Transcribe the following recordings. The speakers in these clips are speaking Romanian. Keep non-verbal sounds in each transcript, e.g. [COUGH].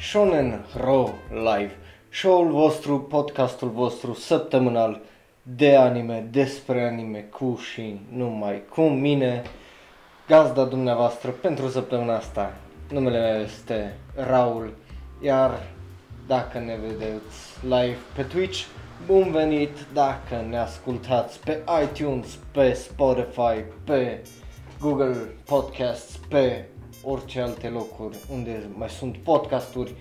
Shonen Ro Live, show-ul vostru, podcastul vostru săptămânal de anime, despre anime, cu și numai cu mine, gazda dumneavoastră pentru săptămâna asta. Numele meu este Raul, iar dacă ne vedeți live pe Twitch, bun venit dacă ne ascultați pe iTunes, pe Spotify, pe Google Podcasts, pe orice alte locuri unde mai sunt podcasturi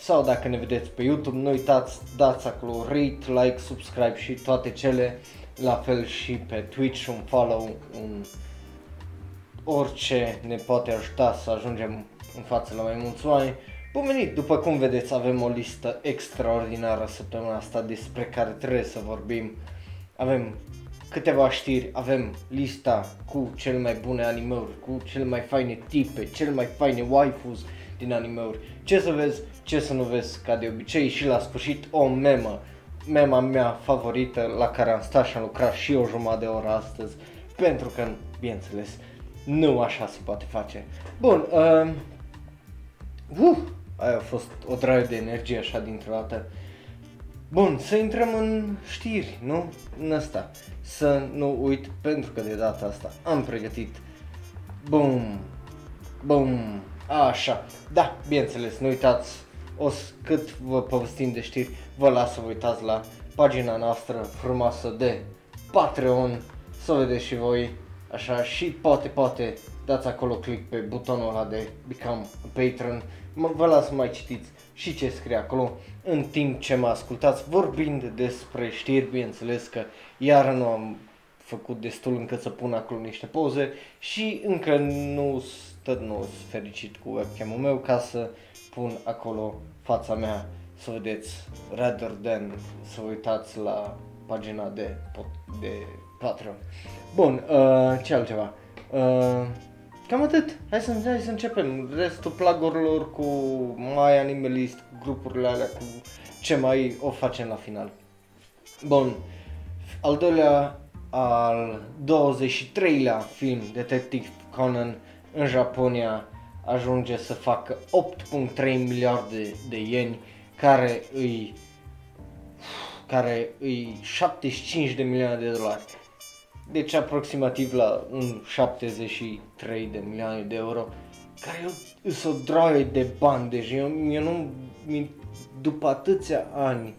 sau dacă ne vedeți pe YouTube, nu uitați, dați acolo rate, like, subscribe și toate cele, la fel și pe Twitch, un follow, un orice ne poate ajuta să ajungem în față la mai mulți oameni. Bun venit! După cum vedeți avem o listă extraordinară săptămâna asta despre care trebuie să vorbim. Avem câteva știri, avem lista cu cele mai bune animeuri, cu cele mai faine tipe, cele mai faine waifus din animeuri. Ce să vezi, ce să nu vezi ca de obicei și la sfârșit o memă. Mema mea favorită la care am stat și am lucrat și o jumătate de oră astăzi pentru că, bineînțeles, nu așa se poate face. Bun, uh, uh, aia a fost o dragă de energie așa dintr-o dată. Bun, să intrăm în știri, nu? În asta. Să nu uit, pentru că de data asta am pregătit. Bum, bum, așa. Da, bineînțeles, nu uitați, o s- cât vă povestim de știri, vă las să vă uitați la pagina noastră frumoasă de Patreon, să vedeți și voi, așa, și poate, poate dați acolo click pe butonul ăla de Become a Patron, mă, vă las să mai citiți și ce scrie acolo în timp ce mă ascultați vorbind despre știri, bineînțeles că iar nu am făcut destul încât să pun acolo niște poze și încă nu tot nu sunt fericit cu webcam-ul meu ca să pun acolo fața mea să vedeți rather than să vă uitați la pagina de, pot- de Patreon. Bun, uh, ce altceva? Uh, cam atât. Hai să, hai să începem. Restul plagurilor cu My Animalist, cu grupurile alea, cu ce mai o facem la final. Bun, al doilea, al 23-lea film Detective Conan în Japonia ajunge să facă 8.3 miliarde de ieni care îi care îi 75 de milioane de dolari. Deci aproximativ la un 73 de milioane de euro care sunt o droaie de bani, deci eu, eu nu, mi- după atâția ani,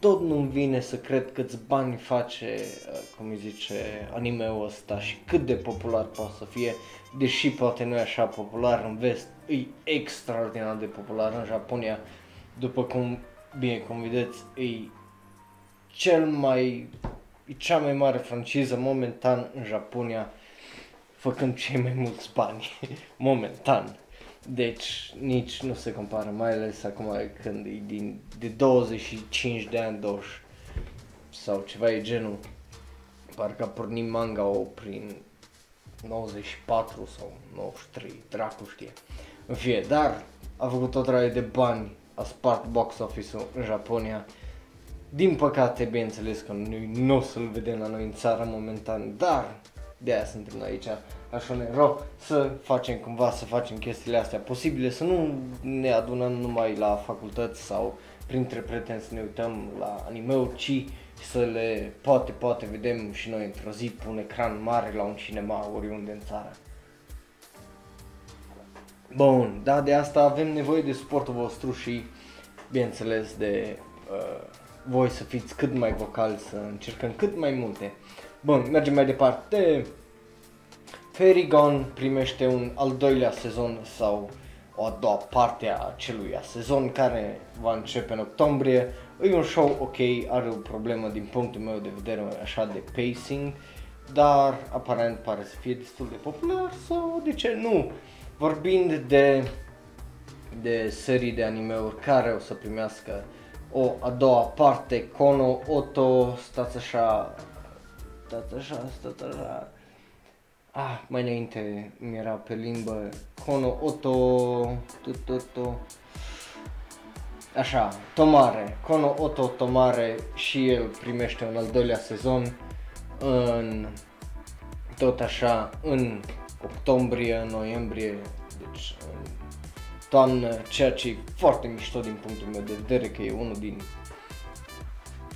tot nu-mi vine să cred câți bani face, uh, cum îi zice, anime-ul ăsta și cât de popular poate să fie, deși poate nu e așa popular în vest, e extraordinar de popular în Japonia, după cum, bine, cum vedeți, e cel mai, e cea mai mare franciză momentan în Japonia, făcând cei mai mulți bani, [LAUGHS] momentan. Deci nici nu se compară, mai ales acum când e din, de 25 de ani, 20 sau ceva e genul. Parcă a pornit manga o prin 94 sau 93, dracu știe. În fie, dar a făcut o draie de bani, a spart box office-ul în Japonia. Din păcate, bineînțeles că noi nu o să-l vedem la noi în țară momentan, dar de aia suntem noi aici, așa ne rog să facem cumva, să facem chestiile astea posibile, să nu ne adunăm numai la facultăți sau printre prieteni să ne uităm la anime ci să le poate, poate vedem și noi într-o zi pe un ecran mare la un cinema oriunde în țară. Bun, da, de asta avem nevoie de suportul vostru și, bineînțeles, de uh, voi să fiți cât mai vocali, să încercăm cât mai multe. Bun, mergem mai departe. Fairy Gone primește un al doilea sezon sau o a doua parte a acelui sezon care va începe în octombrie. E un show ok, are o problemă din punctul meu de vedere așa de pacing, dar aparent pare să fie destul de popular sau de ce nu? Vorbind de, de serii de anime-uri care o să primească o a doua parte, Kono Oto, stați așa, stați așa, stați așa, Ah, mai înainte mi era pe limbă Kono Oto tu, tu, tu. Așa, Tomare, Kono Oto Tomare și el primește un al doilea sezon în tot așa în octombrie, în noiembrie, deci în toamnă, ceea ce e foarte mișto din punctul meu de vedere, că e unul din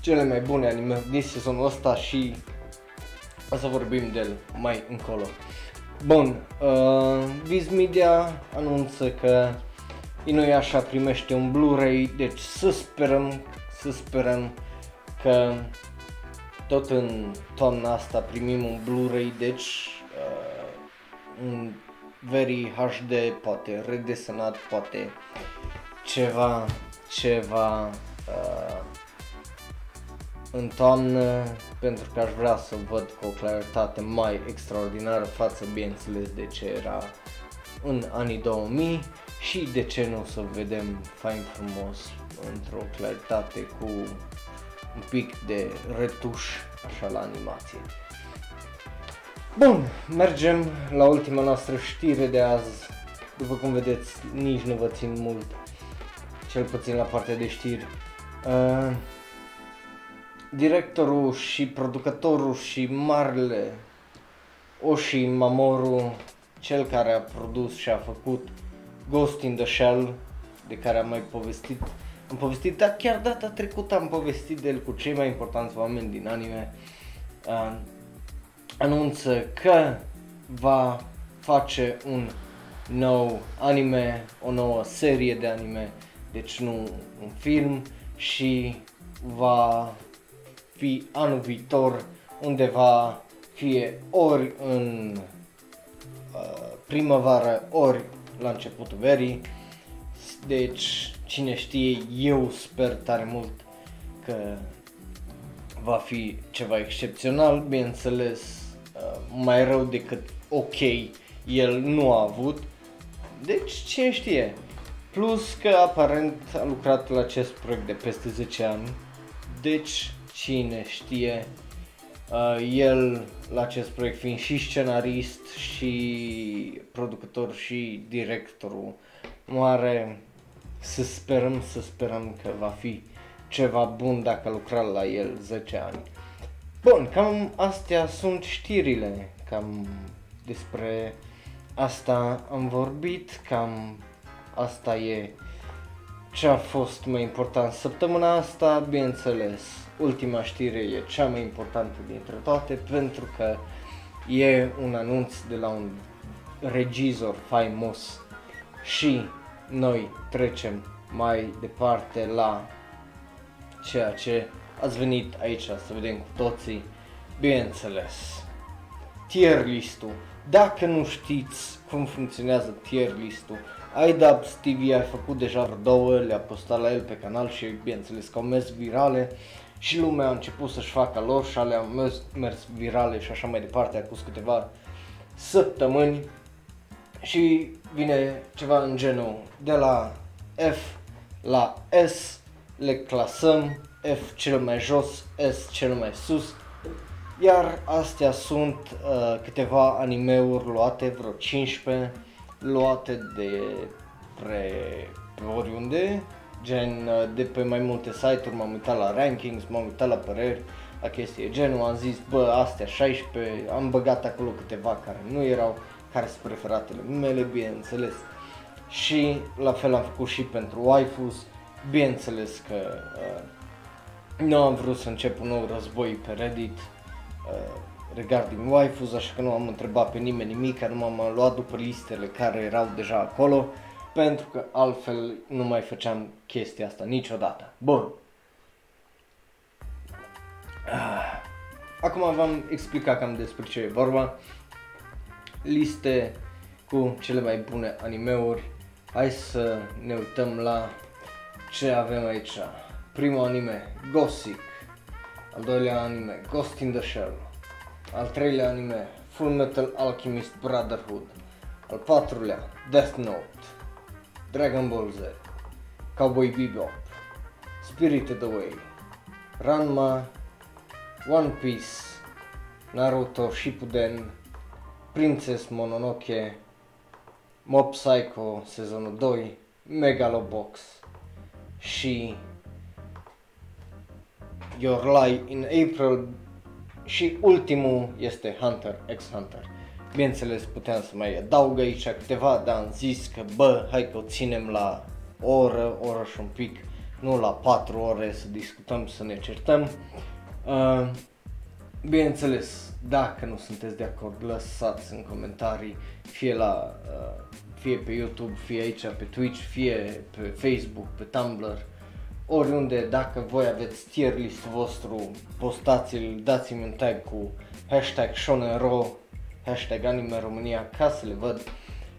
cele mai bune anime din sezonul ăsta și o să vorbim de el mai încolo. Bun, uh, Viz Media anunță că Inuyasha primește un Blu-ray, deci să sperăm, să sperăm că tot în toamna asta primim un Blu-ray, deci uh, un very HD, poate redesenat, poate ceva, ceva uh, în toamnă pentru că aș vrea să văd cu o claritate mai extraordinară față, bineînțeles, de ce era în anii 2000 și de ce nu să vedem fain frumos într-o claritate cu un pic de retuș așa la animație. Bun, mergem la ultima noastră știre de azi. După cum vedeți, nici nu vă țin mult, cel puțin la partea de știri. Uh, directorul și producătorul și marele Oshi Mamoru, cel care a produs și a făcut Ghost in the Shell, de care am mai povestit, am povestit, dar chiar data trecută am povestit de el cu cei mai importanți oameni din anime, uh, anunță că va face un nou anime, o nouă serie de anime, deci nu un film și va fi anul viitor undeva fie ori în uh, primăvară, ori la începutul verii. Deci, cine știe, eu sper tare mult că va fi ceva excepțional, bineînțeles, uh, mai rău decât ok el nu a avut. Deci, cine știe. Plus că aparent a lucrat la acest proiect de peste 10 ani. Deci, cine știe, uh, el la acest proiect fiind și scenarist și producător și directorul mare, să sperăm, să sperăm că va fi ceva bun dacă a lucrat la el 10 ani. Bun, cam astea sunt știrile, cam despre asta am vorbit, cam asta e ce a fost mai important săptămâna asta, bineînțeles, ultima știre e cea mai importantă dintre toate pentru că e un anunț de la un regizor faimos. Și noi trecem mai departe la ceea ce ați venit aici să vedem cu toții, bineînțeles, tier listul. Dacă nu știți cum funcționează tier listul, IDubbbz TV a făcut deja două, le-a postat la el pe canal și bineînțeles că au mers virale și lumea a început să-și facă lor și ale au mers, mers virale și așa mai departe, acum câteva săptămâni și vine ceva în genul de la F la S, le clasăm, F cel mai jos, S cel mai sus, iar astea sunt uh, câteva animeuri luate, vreo 15, luate de pre, pe oriunde, gen uh, de pe mai multe site-uri, m-am uitat la rankings, m-am uitat la păreri, la chestii genul, am zis, bă, astea 16, am băgat acolo câteva care nu erau, care sunt preferatele mele, bineînțeles. Și la fel am făcut și pentru waifus, bineînțeles că uh, nu am vrut să încep un nou război pe Reddit uh, regarding waifus, așa că nu am întrebat pe nimeni nimic, nu m-am luat după listele care erau deja acolo pentru că altfel nu mai făceam chestia asta niciodată. Bun. Ah. Acum v-am explicat cam despre ce e vorba. Liste cu cele mai bune animeuri. Hai să ne uităm la ce avem aici. Primul anime, Gothic. Al doilea anime, Ghost in the Shell. Al treilea anime, Full Metal Alchemist Brotherhood. Al patrulea, Death Note. Dragon Ball Z, Cowboy Bebop, Spirited Away, Ranma, One Piece, Naruto Shippuden, Princess Mononoke, Mob Psycho sezonul 2, Megalobox. Și Your Lie in April și ultimul este Hunter x Hunter. Bineînțeles, puteam să mai adaug aici câteva, dar am zis că, bă, hai că o ținem la o oră, o oră și un pic, nu la 4 ore să discutăm, să ne certăm. Uh, bineînțeles, dacă nu sunteți de acord, lăsați în comentarii, fie la uh, fie pe YouTube, fie aici pe Twitch, fie pe Facebook, pe Tumblr, oriunde, dacă voi aveți tier list vostru, postați-l, dați-mi un tag cu hashtag ShonenRo, hashtag Anime România ca să le văd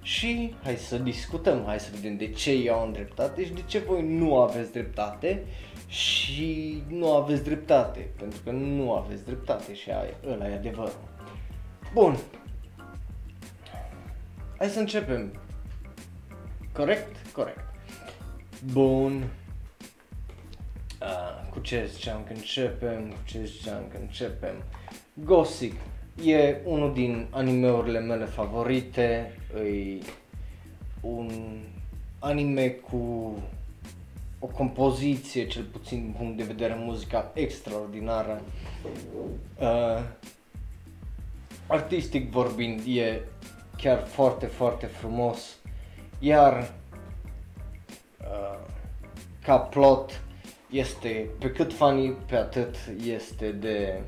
și hai să discutăm, hai să vedem de ce eu am dreptate și de ce voi nu aveți dreptate și nu aveți dreptate, pentru că nu aveți dreptate și aia, ăla e adevărul. Bun, hai să începem. Corect? Corect. Bun. Uh, cu ce ziceam că începem? Cu ce ziceam că începem? Gothic e unul din animeurile mele favorite. E un anime cu o compoziție, cel puțin din punct de vedere muzical, extraordinară. Uh, artistic vorbind, e chiar foarte, foarte frumos. Iar uh, ca plot este pe cât funny, pe atât este de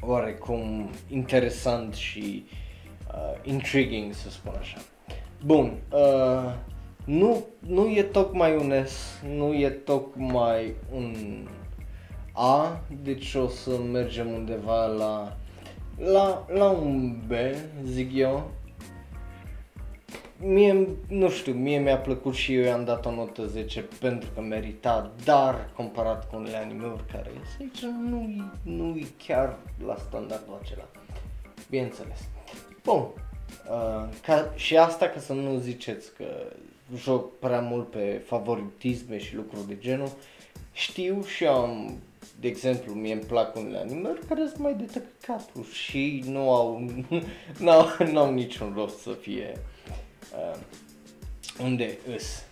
oarecum interesant și uh, intriguing, să spun așa. Bun, uh, nu, nu e tocmai un S, nu e tocmai un A, deci o să mergem undeva la, la, la un B, zic eu, mie, nu știu, mie mi-a plăcut și eu i-am dat o notă 10 pentru că merita, dar comparat cu unele anime-uri care să aici, nu nu e chiar la standardul acela. Bineînțeles. Bun, uh, ca, și asta ca să nu ziceți că joc prea mult pe favoritisme și lucruri de genul, știu și am, de exemplu, mie îmi plac unele anime care sunt mai de tăcatul și nu au, [LAUGHS] n-au, n-au niciun rost să fie uh, unde îs,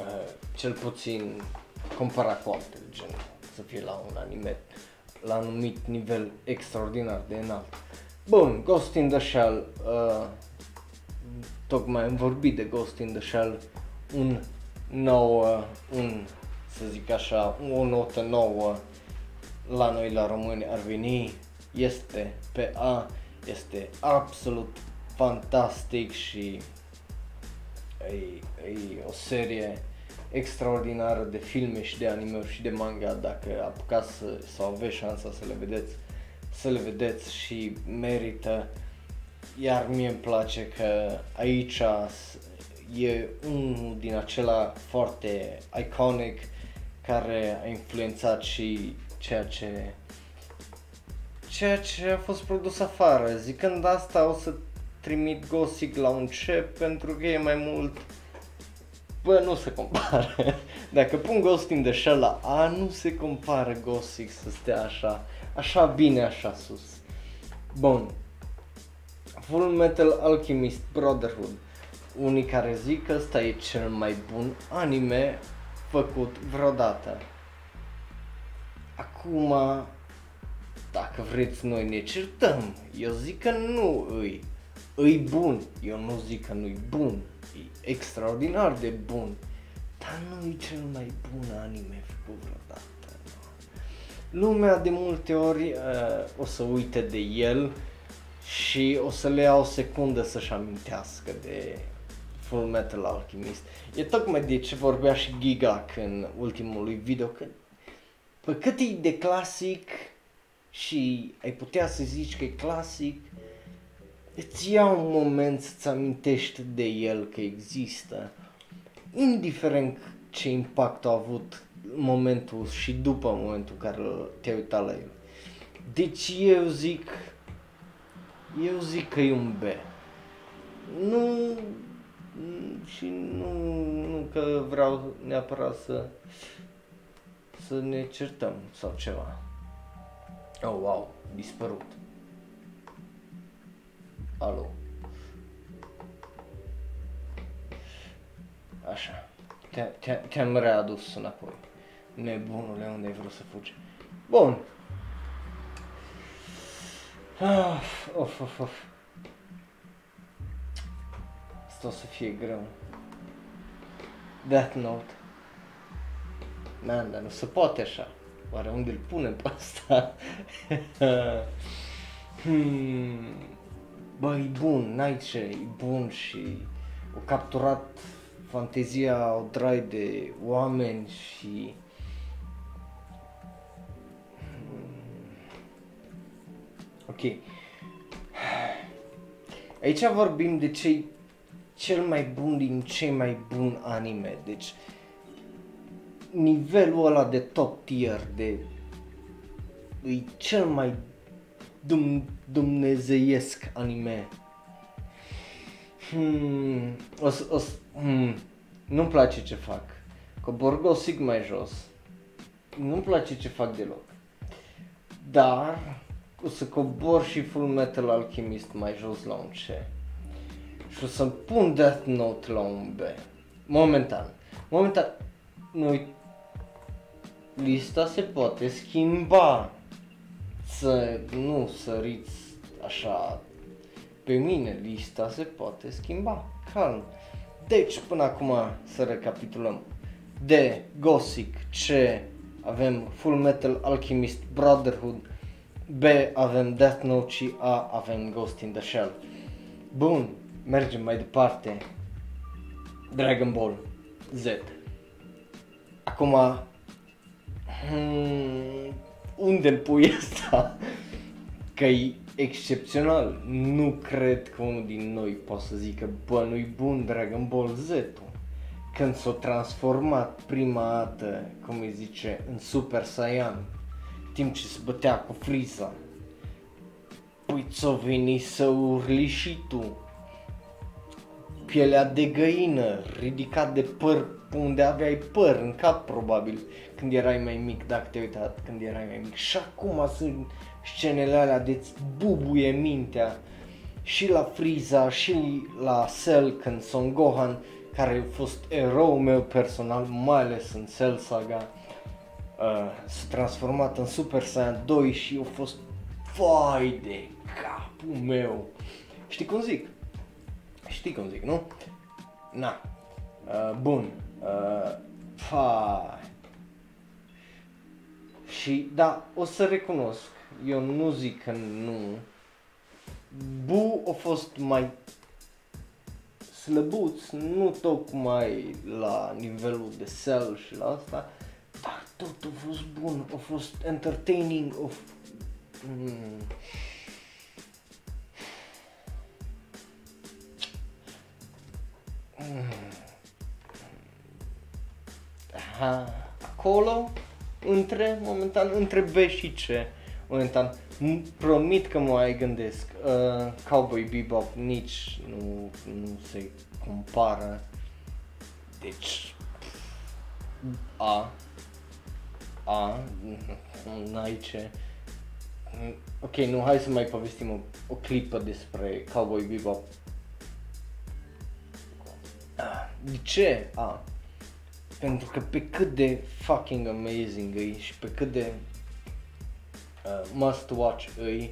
uh, cel puțin comparat cu altele, gen să fie la un anime la un anumit nivel extraordinar de înalt. Bun, Ghost in the Shell, uh, tocmai am vorbit de Ghost in the Shell, un nou, uh, un, să zic așa, o notă nouă la noi la români ar veni, este pe A, este absolut fantastic și e, e o serie extraordinară de filme și de anime și de manga dacă apucați să, sau aveți șansa să le vedeți, să le vedeți și merită. Iar mie îmi place că aici e unul din acela foarte iconic care a influențat și ceea ce ceea ce a fost produs afară. Zicând asta o să trimit Gothic la un C pentru că e mai mult Bă, nu se compară. [LAUGHS] Dacă pun Ghost in the Shell la A, nu se compară Gothic să stea așa, așa bine, așa sus. Bun. Full Metal Alchemist Brotherhood. Unii care zic că ăsta e cel mai bun anime făcut vreodată. Acum, dacă vreți noi ne certăm, eu zic că nu îi îi bun. Eu nu zic că nu-i bun. E extraordinar de bun. Dar nu e cel mai bun anime făcut vreodată. Lumea de multe ori uh, o să uite de el și o să le ia o secundă să-și amintească de Full Metal Alchemist. E tocmai de ce vorbea și Giga în ultimul lui video, că pe cât e de clasic și ai putea să zici că e clasic, îți ia un moment să-ți amintești de el că există, indiferent ce impact a avut momentul și după momentul în care te-ai uitat la el. Deci eu zic, eu zic că e un B. Nu, și nu, nu că vreau neapărat să, să ne certăm sau ceva. Oh, wow, dispărut. Alo. Așa. Te, te, te-am readus înapoi. Nebunule, unde ai vrut să fugi? Bun. Ah, of, of, of. Asta o să fie greu. Death Note. Man, dar nu se poate așa. Oare unde îl punem pe asta? [LAUGHS] hmm. Bă, e bun, Nightshade, e bun și o capturat fantezia o drai de oameni și Ok. Aici vorbim de cei cel mai bun din cei mai buni anime. Deci nivelul ăla de top tier de e cel mai dum, dumnezeiesc anime. Hmm, o, o, hmm, nu-mi place ce fac. Coborg o sig mai jos. Nu-mi place ce fac deloc. Dar o să cobor și Full Metal Alchemist mai jos la un C. Și o să pun Death Note la un B. Momentan. Momentan. Nu lista se poate schimba. Să nu săriți așa pe mine, lista se poate schimba. Calm. Deci, până acum să recapitulăm. D. Gothic. C. Avem Full Metal Alchemist Brotherhood. B avem Death Note și A avem Ghost in the Shell. Bun, mergem mai departe. Dragon Ball Z. Acum, hmm, unde pui asta? Că e excepțional. Nu cred că unul din noi poate să zică, bă, nu-i bun Dragon Ball z Când s-a transformat prima dată, cum îi zice, în Super Saiyan timp ce se bătea cu Friza. Păi ți-o veni să urli și tu. Pielea de găină, ridicat de păr unde aveai păr în cap probabil când erai mai mic, dacă te-ai uitat când erai mai mic. Și acum sunt scenele alea de-ți bubuie mintea și la Friza și la Cell când Son Gohan care a fost erou meu personal, mai ales în Cell Saga uh, s-a transformat în Super Saiyan 2 și a fost vai de capul meu. Știi cum zic? Știi cum zic, nu? Na. Uh, bun. Uh, fa. Și da, o să recunosc, eu nu zic că nu. Bu a fost mai slăbuț, nu tocmai la nivelul de cell și la asta, dar tot a fost bun, a fost entertaining, of... Mm. Ha, acolo, între, momentan, între B și C, momentan, promit că mă mai gândesc, uh, Cowboy Bebop nici nu, nu se compară, deci, A, a, [LAUGHS] n-ai ce. Ok, nu, hai să mai povestim o, o clipă despre Cowboy Bebop. De ce? A, pentru că pe cât de fucking amazing e și pe cât de uh, must watch e,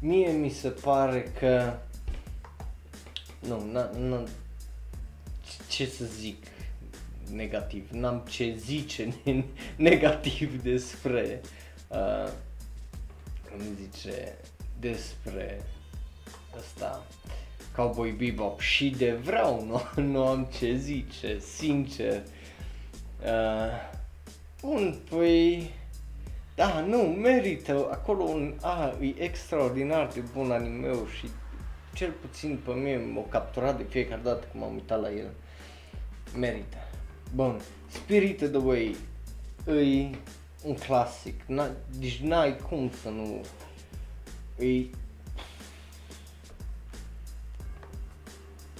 mie mi se pare că nu, na, na, ce să zic, negativ, n-am ce zice [LAUGHS] negativ despre, uh, cum zice, despre ăsta, Cowboy Bebop și de vreau, [LAUGHS] nu, nu am ce zice, sincer. Uh, un, păi, da, nu, merită, acolo un, a, e extraordinar de bun animeu și cel puțin pe mine m-a capturat de fiecare dată când m-am uitat la el. Merită. Bun, Spirited Away e un clasic, N- deci n-ai cum să nu... E...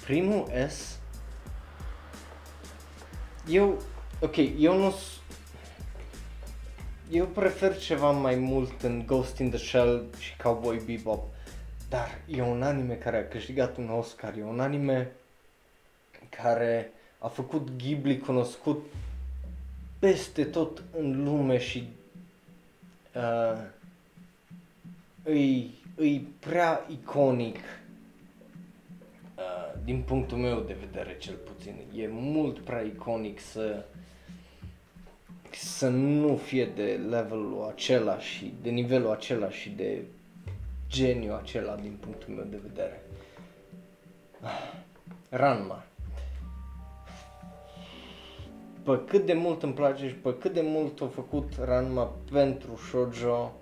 Primul S... Eu... Ok, eu nu... Eu prefer ceva mai mult în Ghost in the Shell și Cowboy Bebop, dar e un anime care a câștigat un Oscar, e un anime care a făcut Ghibli cunoscut peste tot în lume și uh, îi e prea iconic uh, din punctul meu de vedere cel puțin. E mult prea iconic să să nu fie de levelul acela și de nivelul acela și de geniu acela din punctul meu de vedere. Ranma. Pe cât de mult îmi place și pe cât de mult a făcut Ranma pentru shoujo,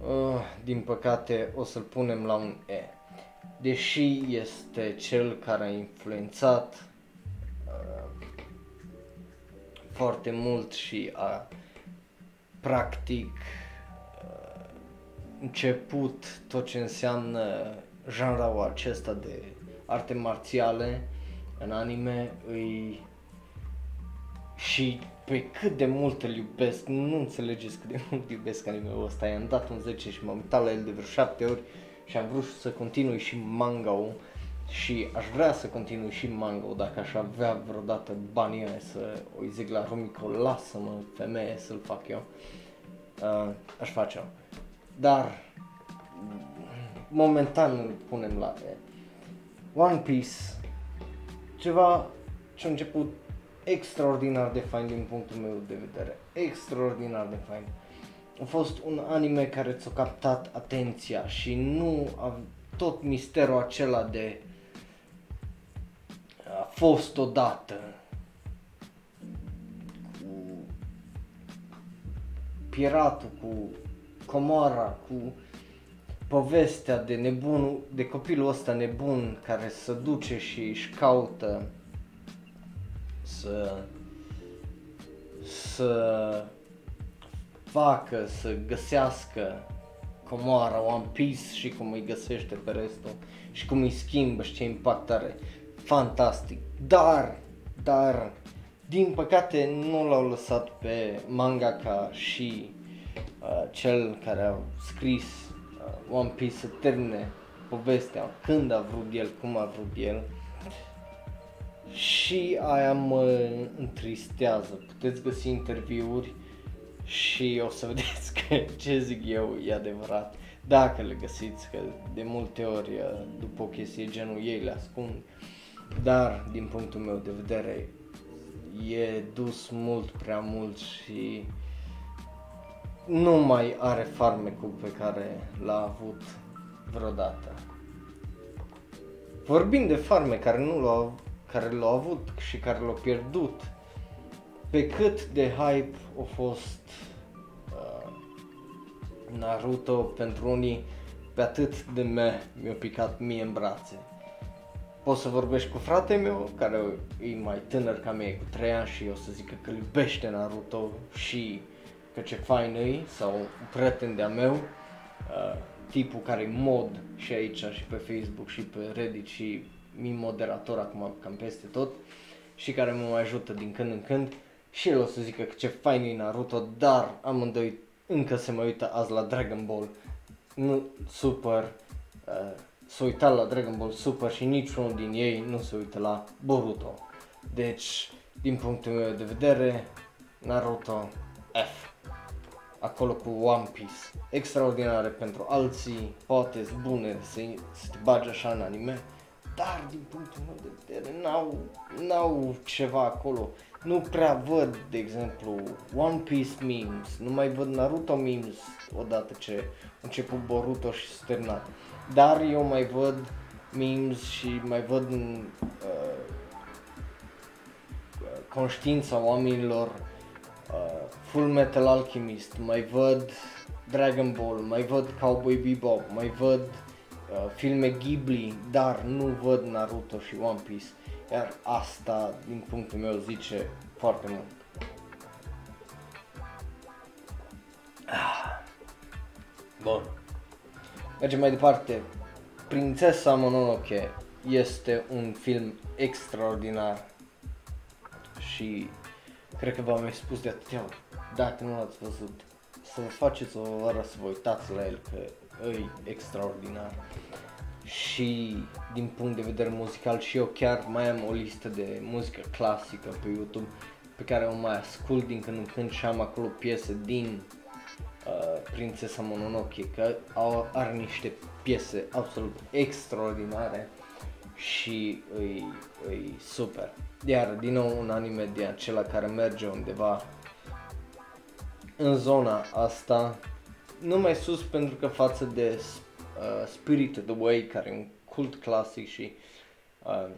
uh, din păcate o să-l punem la un E. Deși este cel care a influențat foarte mult și a practic uh, început tot ce înseamnă genreul acesta de arte marțiale în anime îi și pe cât de mult îl iubesc, nu înțelegeți cât de [LAUGHS] mult iubesc anime-ul ăsta, i-am dat un 10 și m-am uitat la el de vreo 7 ori și am vrut să continui și manga-ul și aș vrea să continui și manga dacă aș avea vreodată banii aia să o zic la Rumiko, lasă-mă femeie să-l fac eu, uh, aș face-o. Dar momentan îl punem la E. One Piece, ceva ce a început extraordinar de fain din punctul meu de vedere, extraordinar de fain. A fost un anime care ți-a captat atenția și nu a, tot misterul acela de a fost odată cu piratul, cu comora, cu povestea de nebunul, de copilul ăsta nebun care se duce și își caută să să facă, să găsească comoara One Piece și cum îi găsește pe restul și cum îi schimbă și ce impact are. Fantastic. Dar, dar, din păcate nu l-au lăsat pe mangaka și uh, cel care a scris uh, One Piece să termine povestea când a vrut el, cum a vrut el și aia mă întristează. Puteți găsi interviuri și o să [LAUGHS] vedeți că ce zic eu e adevărat. Dacă le găsiți, că de multe ori după o chestie genul ei le ascund. Dar din punctul meu de vedere e dus mult prea mult și nu mai are farmecul pe care l-a avut vreodată. Vorbind de farme care nu l-au care l-au avut și care l-au pierdut, pe cât de hype a fost uh, Naruto pentru unii, pe atât de me mi-a picat mie în brațe. Poți să vorbești cu fratele meu, care e mai tânăr ca mine, cu 3 ani și o să zică că îl iubește Naruto și că ce fain e, sau un prieten de-a meu, uh, tipul care e mod și aici și pe Facebook și pe Reddit și mi moderator acum cam peste tot și care mă mai ajută din când în când. Și el o să zică că ce fain e Naruto, dar amândoi încă se mai uită azi la Dragon Ball. Nu, Super, uh, s-a uitat la Dragon Ball Super și niciunul din ei nu se uită la Boruto. Deci, din punctul meu de vedere, Naruto F. Acolo cu One Piece. Extraordinare pentru alții, poate bune să, să te bagi așa în anime, dar din punctul meu de vedere n-au, n-au ceva acolo. Nu prea văd, de exemplu, One Piece memes, nu mai văd Naruto memes odată ce a început Boruto și s terminat. Dar eu mai văd memes și mai văd în uh, conștiința oamenilor uh, Full Metal Alchemist, mai văd Dragon Ball, mai văd Cowboy Bebop, mai văd Uh, filme Ghibli, dar nu văd Naruto și One Piece. Iar asta, din punctul meu, zice foarte mult. Ah. Bun. Mergem mai departe. Prințesa Mononoke este un film extraordinar și cred că v-am mai spus de atâtea ori. Dacă nu l-ați văzut, să vă faceți o oră să vă uitați la el, că îi extraordinar. Și din punct de vedere muzical și eu chiar mai am o listă de muzică clasică pe YouTube pe care o mai ascult din când în când și am acolo piese din uh, Prințesa Mononoke, că au, are niște piese absolut extraordinare și îi, îi super. Iar din nou un anime de acela care merge undeva în zona asta, nu mai sus pentru că față de uh, Spirited Away, care e un cult clasic și uh,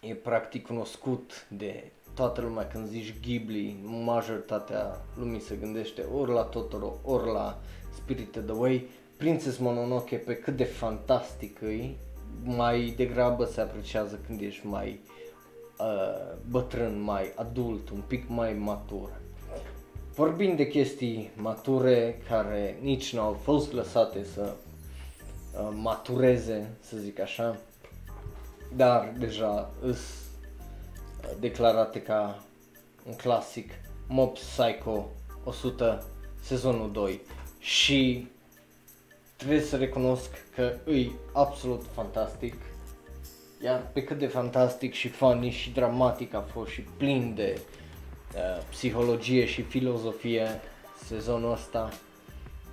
e practic cunoscut de toată lumea când zici Ghibli, majoritatea lumii se gândește ori la Totoro, ori la Spirited Away. Princess Mononoke pe cât de fantastic e, mai degrabă se apreciază când ești mai uh, bătrân, mai adult, un pic mai matur. Vorbind de chestii mature care nici nu au fost lăsate să uh, matureze, să zic așa, dar deja îs uh, declarate ca un clasic Mob Psycho 100 sezonul 2 și trebuie să recunosc că e absolut fantastic. Iar pe cât de fantastic și funny și dramatic a fost și plin de uh, psihologie și filozofie sezonul ăsta,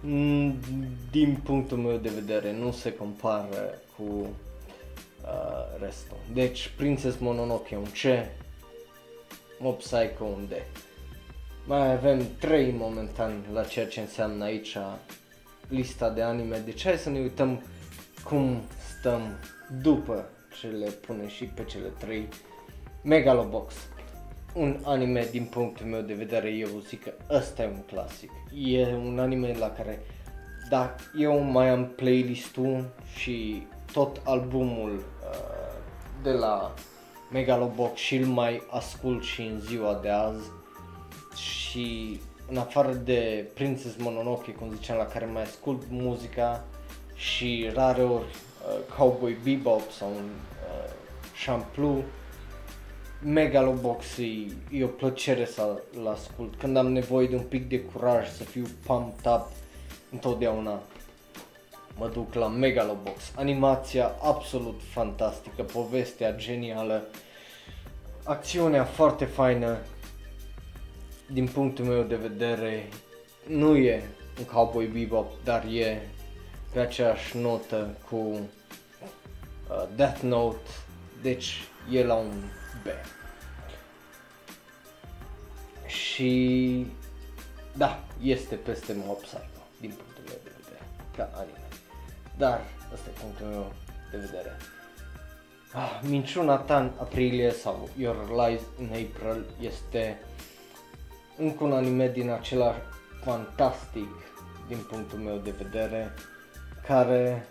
mm, din punctul meu de vedere nu se compară cu uh, restul. Deci Princess Mononoke un C, Mob Psycho un D. Mai avem 3 momentan la ceea ce înseamnă aici lista de anime, deci hai să ne uităm cum stăm după ce le pune și pe cele 3. Megalobox, un anime din punctul meu de vedere, eu zic că ăsta e un clasic. E un anime la care, da, eu mai am playlistul și tot albumul uh, de la Megalobox și îl mai ascult și în ziua de azi și în afară de Princess Mononoke, cum ziceam, la care mai ascult muzica și rare ori uh, Cowboy Bebop sau un uh, Shampoo, Megalobox e, e o plăcere să-l ascult. Când am nevoie de un pic de curaj, să fiu pumped up, întotdeauna mă duc la Megalobox. Animația absolut fantastică, povestea genială, acțiunea foarte faină, din punctul meu de vedere, nu e un Cowboy Bebop, dar e pe aceeași notă cu uh, Death Note, deci e la un B. Și da, este peste Mob Psycho, din punctul meu de vedere, ca anime. Dar, ăsta e punctul meu de vedere. Ah, Minciuna Tan Aprilie sau Your Lies in April este încă un anime din același fantastic din punctul meu de vedere care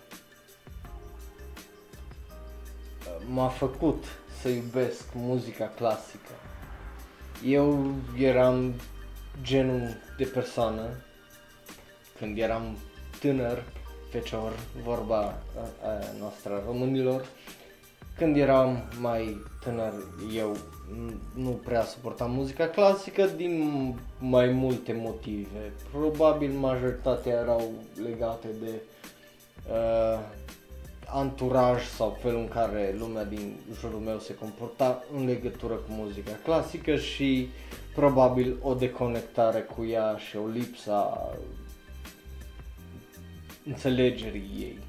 uh, m-a făcut să iubesc muzica clasică. Eu eram genul de persoană când eram tânăr, fecior, vorba aia noastră a românilor, când eram mai tânăr eu nu prea suportam muzica clasică din mai multe motive. Probabil majoritatea erau legate de uh, anturaj sau felul în care lumea din jurul meu se comporta în legătură cu muzica clasică și probabil o deconectare cu ea și o lipsa înțelegerii ei.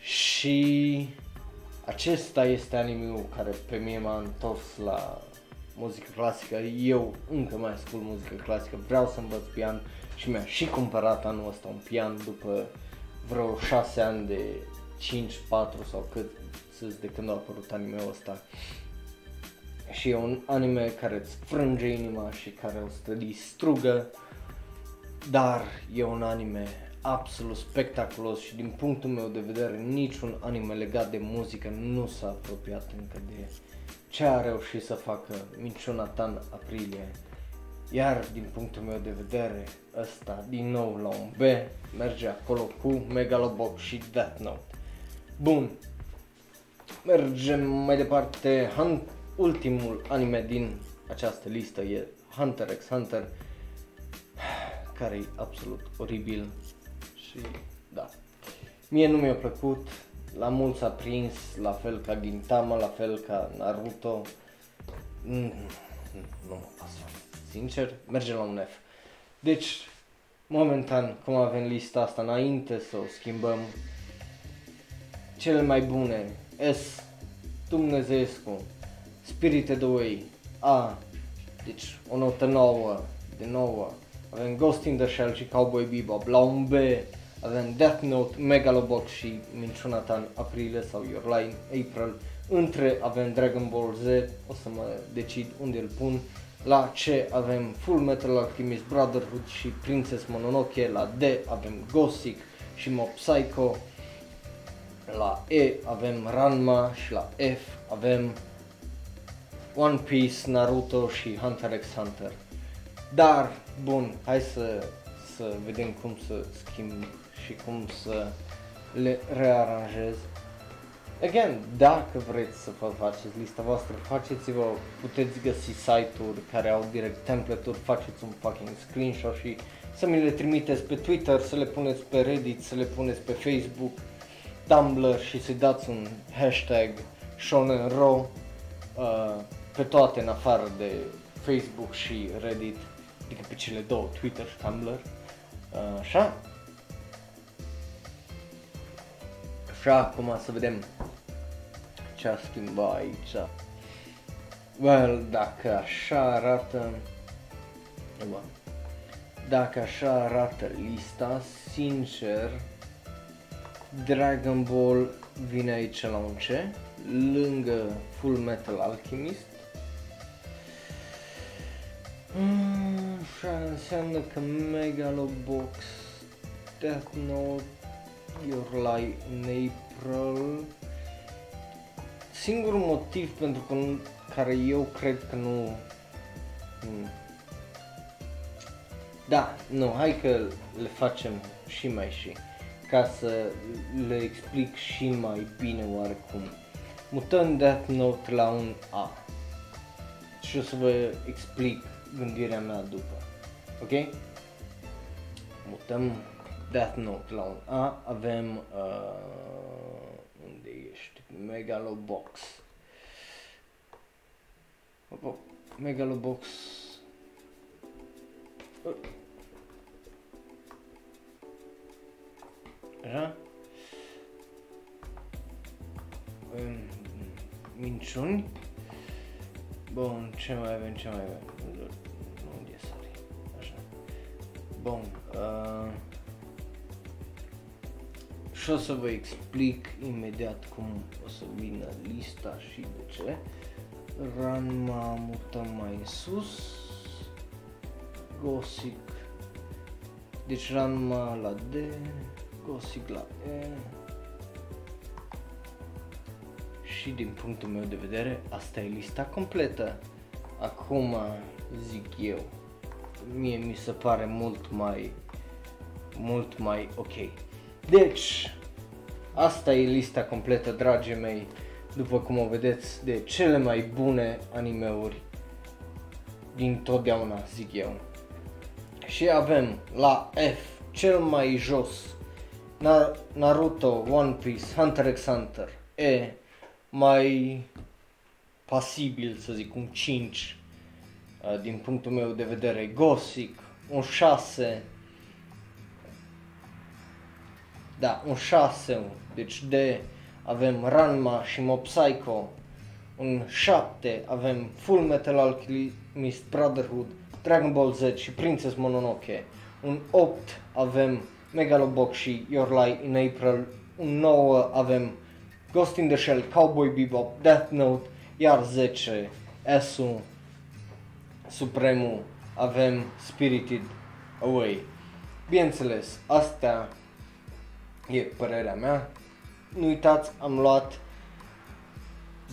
Și acesta este anime care pe mine m-a întors la muzică clasică. Eu încă mai ascult muzică clasică, vreau să învăț pian și mi-a și cumpărat anul ăsta un pian după vreo 6 ani de 5, 4 sau cât să de când a apărut anime-ul ăsta. Și e un anime care îți frânge inima și care o să te distrugă, dar e un anime absolut spectaculos și din punctul meu de vedere niciun anime legat de muzică nu s-a apropiat încă de ce a reușit să facă Minciuna Tan Aprilie. Iar din punctul meu de vedere, ăsta din nou la un B merge acolo cu Megalobox și Death Note. Bun, mergem mai departe. Hunt, ultimul anime din această listă e Hunter x Hunter, care e absolut oribil și da. Mie nu mi-a plăcut, la mulți a prins, la fel ca Gintama, la fel ca Naruto. Mm, nu mă pasă. Sincer, merge la un F. Deci, momentan, cum avem lista asta înainte să o schimbăm, cele mai bune, S, Dumnezeescu, Spirited Away, A, deci o notă nouă, de nouă, avem Ghost in the Shell și Cowboy Bebop, la un B avem Death Note, Megalobox și Minciuna ta în aprilie sau Your Line, April, între avem Dragon Ball Z, o să mă decid unde îl pun, la C avem Full Metal Alchemist Brotherhood și Princess Mononoke, la D avem Gothic și Mob Psycho, la E avem Ranma și la F avem One Piece, Naruto și Hunter x Hunter. Dar, bun, hai să, să vedem cum să schimb și cum să le rearanjez. Again, dacă vreți să vă faceți lista voastră, faceți-vă, puteți găsi site-uri care au direct template-uri, faceți un fucking screenshot și să mi le trimiteți pe Twitter, să le puneți pe Reddit, să le puneți pe Facebook, Tumblr și să-i dați un hashtag ShonenRo uh, pe toate în afară de Facebook și Reddit, adică pe cele două, Twitter și Tumblr. Uh, așa. Și acum să vedem ce a schimbat aici. Well, dacă așa arată... Bun. Dacă așa arată lista, sincer, Dragon Ball vine aici la un C, lângă Full Metal Alchemist. Mm, așa înseamnă că Megalobox, Death Note, Your Lie in April. Singurul motiv pentru că, care eu cred că nu... Hmm. Da, nu, hai că le facem și mai și ca să le explic și mai bine oarecum. Mutăm Death Note la un A și o să vă explic gândirea mea după. Ok? Mutăm Death Note la un A, avem uh, unde ești? Megalobox. Megalobox. Uh. Așa? Minciuni. Bun, ce mai avem, ce mai avem? Unde e sari? Așa. Bun. Uh, și o să vă explic imediat cum o să vină lista și de ce. Ranma mutăm mai sus. Gothic. Deci Ranma la D. Gothic la E. Și din punctul meu de vedere, asta e lista completă. Acum zic eu, mie mi se pare mult mai, mult mai ok. Deci, asta e lista completă, dragii mei, după cum o vedeți, de cele mai bune animeuri din totdeauna, zic eu. Și avem la F, cel mai jos, Naruto, One Piece, Hunter x Hunter. E, mai pasibil, să zic, un 5 uh, din punctul meu de vedere, Gothic, un 6, da, un 6, deci de avem Ranma și Mob Psycho, un 7 avem Full Metal Alchemist Brotherhood, Dragon Ball Z și Princess Mononoke, un 8 avem Megalobox și Your Lie in April, un 9 avem Ghost in the Shell, Cowboy Bebop, Death Note, iar 10 S-ul Supremul avem Spirited Away. Bineînțeles, asta e părerea mea. Nu uitați, am luat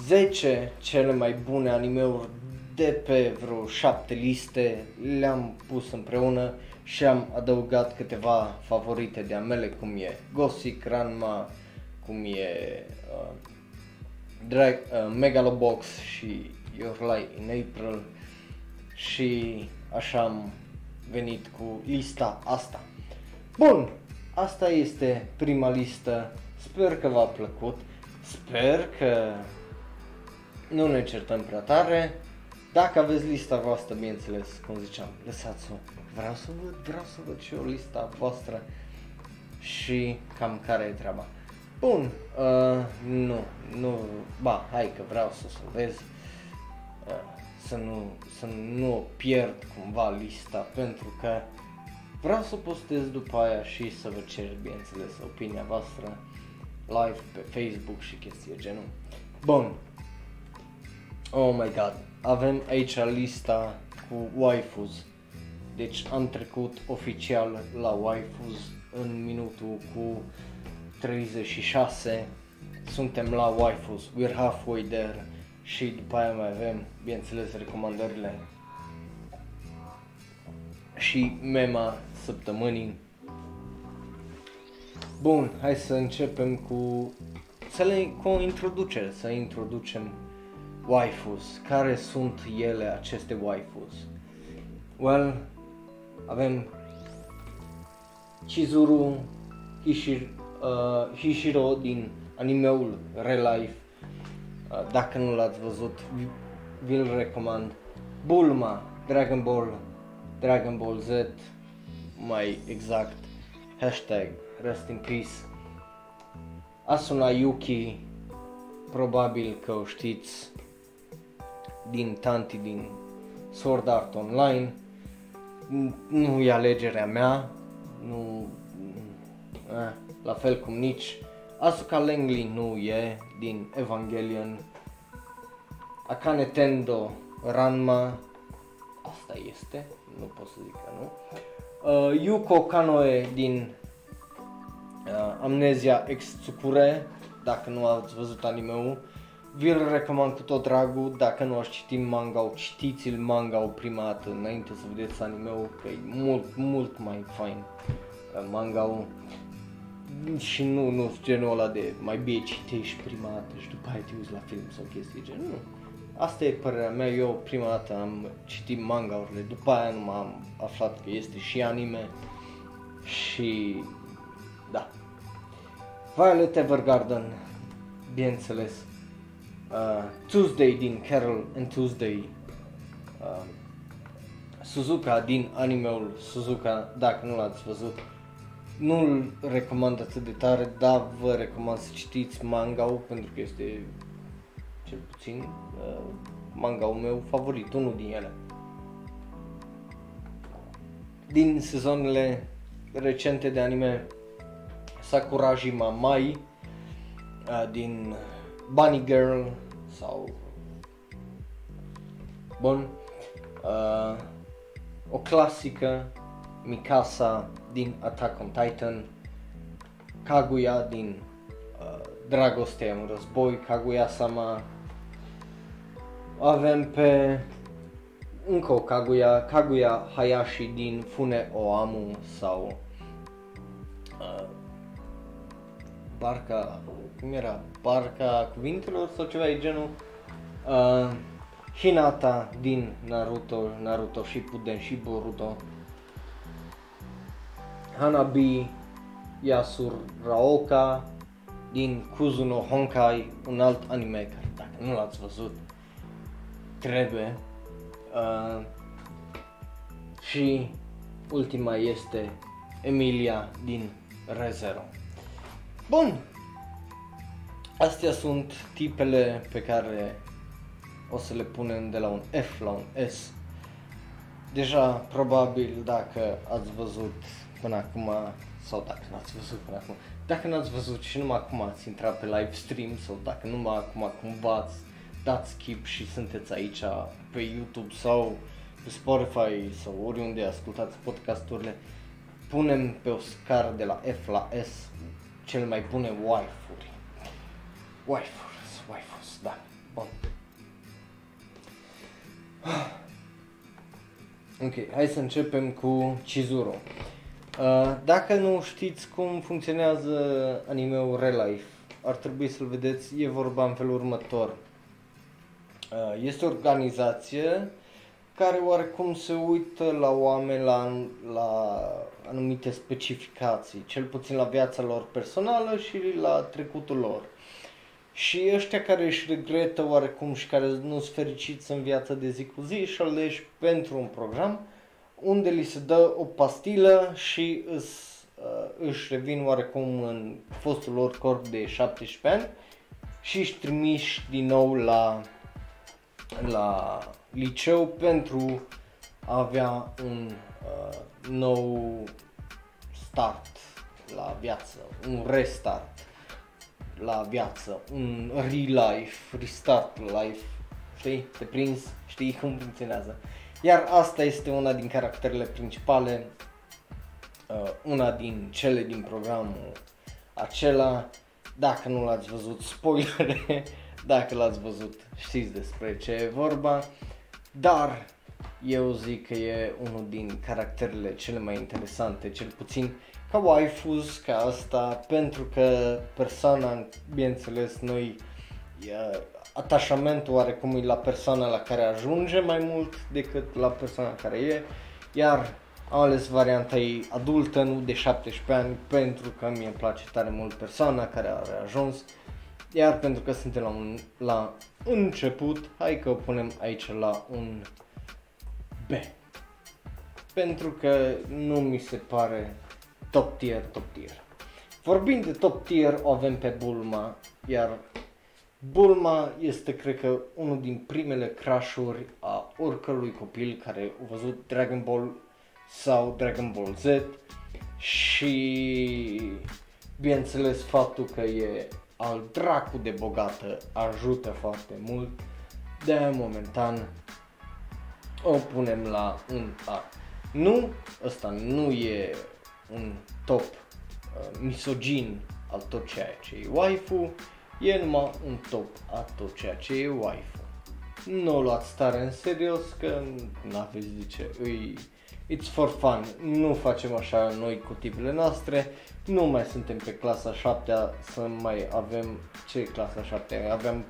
10 cele mai bune animeuri de pe vreo 7 liste, le-am pus împreună și am adăugat câteva favorite de amele cum e Gothic, Ranma, cum e uh, Drag, uh, Megalobox și Your Lie in April și așa am venit cu lista asta. Bun, asta este prima listă, sper că v-a plăcut, sper că nu ne certăm prea tare, dacă aveți lista voastră, bineînțeles, cum ziceam, lăsați-o. Vreau să văd, vreau să văd și eu lista voastră și cam care e treaba. Bun, uh, nu, nu, ba, hai că vreau să salvez, uh, să nu, să nu pierd cumva lista, pentru că vreau să postez după aia și să vă cer, bineînțeles, opinia voastră live pe Facebook și chestii genul. Bun. Oh my god. Avem aici lista cu waifus. Deci am trecut oficial la waifus în minutul cu 36. Suntem la waifus. We're halfway there. Și după aia mai avem, bineînțeles, recomandările și mema săptămânii. Bun, hai să începem cu să le, cu o introducere, să introducem waifus. Care sunt ele, aceste waifus? Well, avem Chizuru Hishir, uh, Hishiro din animeul Relife. Uh, dacă nu l-ați văzut, vi-l recomand. Bulma, Dragon Ball, Dragon Ball Z, mai exact, hashtag Rest in Peace. Asuna Yuki, probabil că o știți din Tanti din Sword Art Online. Nu e alegerea mea, nu, eh, la fel cum nici Asuka Langley nu e din Evangelion. Akane Tendo Ranma, asta este, nu pot să zic că nu. Uh, Yuko Kanoe din uh, Amnesia Ex Tsukure, dacă nu ați văzut anime-ul, vi-l recomand cu tot dragul, dacă nu ați citit manga citiți-l. Manga prima dată înainte să vedeți anime-ul, că e mult, mult mai fain uh, manga și nu, nu genul ăla de mai bine citești prima dată și după aia te uiți la film sau chestii gen, nu. Asta e părerea mea, eu prima dată am citit manga-urile, după aia nu m-am aflat că este și anime și da. Violet Evergarden, bineînțeles. Uh, Tuesday din Carol and Tuesday. Uh, Suzuka din animeul Suzuka, dacă nu l-ați văzut. Nu-l recomand atât de tare, dar vă recomand să citiți manga-ul pentru că este cel puțin uh, manga-ul meu favorit, unul din ele. Din sezonele recente de anime Sakurajima Mai uh, din Bunny Girl sau Bun uh, o clasică Mikasa din Attack on Titan Kaguya din uh, Dragostea un război Kaguya-sama avem pe încă o Kaguya, Kaguya Hayashi din Fune Oamu sau uh, Barca, cum era? Barca Cuvintelor sau ceva de genul. Uh, Hinata din Naruto, Naruto Shippuden și Boruto. Hanabi Yasuraoka din Kuzuno Honkai, un alt anime care dacă nu l-ați văzut, trebuie. Uh, și ultima este Emilia din Rezero. Bun, astea sunt tipele pe care o să le punem de la un F la un S. Deja, probabil, dacă ați văzut până acum, sau dacă n-ați văzut până acum, dacă n-ați văzut și numai acum ați intrat pe live stream sau dacă numai acum cumva ați dați skip și sunteți aici pe YouTube sau pe Spotify sau oriunde ascultați podcasturile, punem pe o scară de la F la S cel mai bune wife-uri. Wife-uri, wife da, bun. Ok, hai să începem cu Chizuru. Uh, dacă nu știți cum funcționează animeul Relife, ar trebui să-l vedeți, e vorba în felul următor. Uh, este o organizație care oarecum se uită la oameni, la, la anumite specificații, cel puțin la viața lor personală și la trecutul lor. și ăștia care își regretă oarecum și care nu sunt fericiți în viața de zi cu zi și alegi pentru un program unde li se dă o pastilă și îs, uh, își revin oarecum în fostul lor corp de 17 ani și își trimiși din nou la, la liceu pentru a avea un uh, nou start la viață, un restart la viață, un re-life, restart life, știi, te prins, știi cum funcționează. Iar asta este una din caracterele principale, uh, una din cele din programul acela. Dacă nu l-ați văzut, spoilere, dacă l-ați văzut, știți despre ce e vorba, dar eu zic că e unul din caracterele cele mai interesante, cel puțin ca waifus, ca asta, pentru că persoana, bineînțeles, noi atașamentul oarecum e la persoana la care ajunge mai mult decât la persoana care e, iar am ales varianta ei adultă, nu de 17 ani, pentru că mie îmi place tare mult persoana care are ajuns, iar pentru că suntem la, un, la început, hai că o punem aici la un B. Pentru că nu mi se pare top tier, top tier. Vorbind de top tier, o avem pe Bulma, iar Bulma este, cred că, unul din primele crashuri a oricărui copil care a văzut Dragon Ball sau Dragon Ball Z și, bineînțeles, faptul că e al dracu de bogată ajută foarte mult, de momentan o punem la un A. Nu, ăsta nu e un top uh, misogin al tot ceea ce e waifu, e numai un top a tot ceea ce e waifu. Nu o luați tare în serios că nu aveți de ce, îi, it's for fun, nu facem așa noi cu tipele noastre, nu mai suntem pe clasa 7 să mai avem, ce e clasa 7 aveam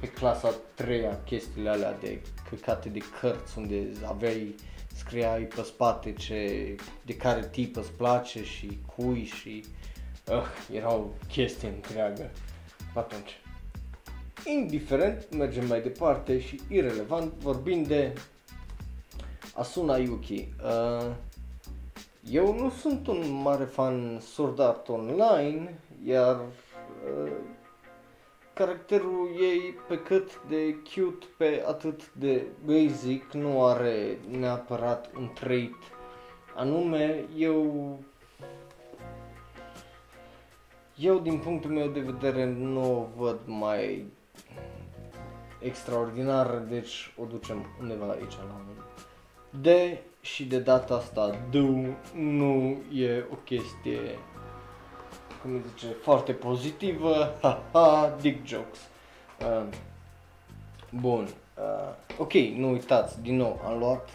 pe clasa 3 chestiile alea de căcate de cărți unde aveai scriai pe spate ce, de care tip îți place și cui și uh, erau chestii întreagă. Atunci. Indiferent, mergem mai departe și irrelevant, vorbind de Asuna Yuki. Uh, eu nu sunt un mare fan Sword Art Online, iar uh, caracterul ei pe cât de cute, pe atât de basic, nu are neapărat un trait anume, eu eu din punctul meu de vedere nu o văd mai extraordinar, deci o ducem undeva aici la un D și de data asta do nu e o chestie cum zice, foarte pozitivă, ha, ha, dick jokes. Uh, bun, uh, ok, nu uitați, din nou, am luat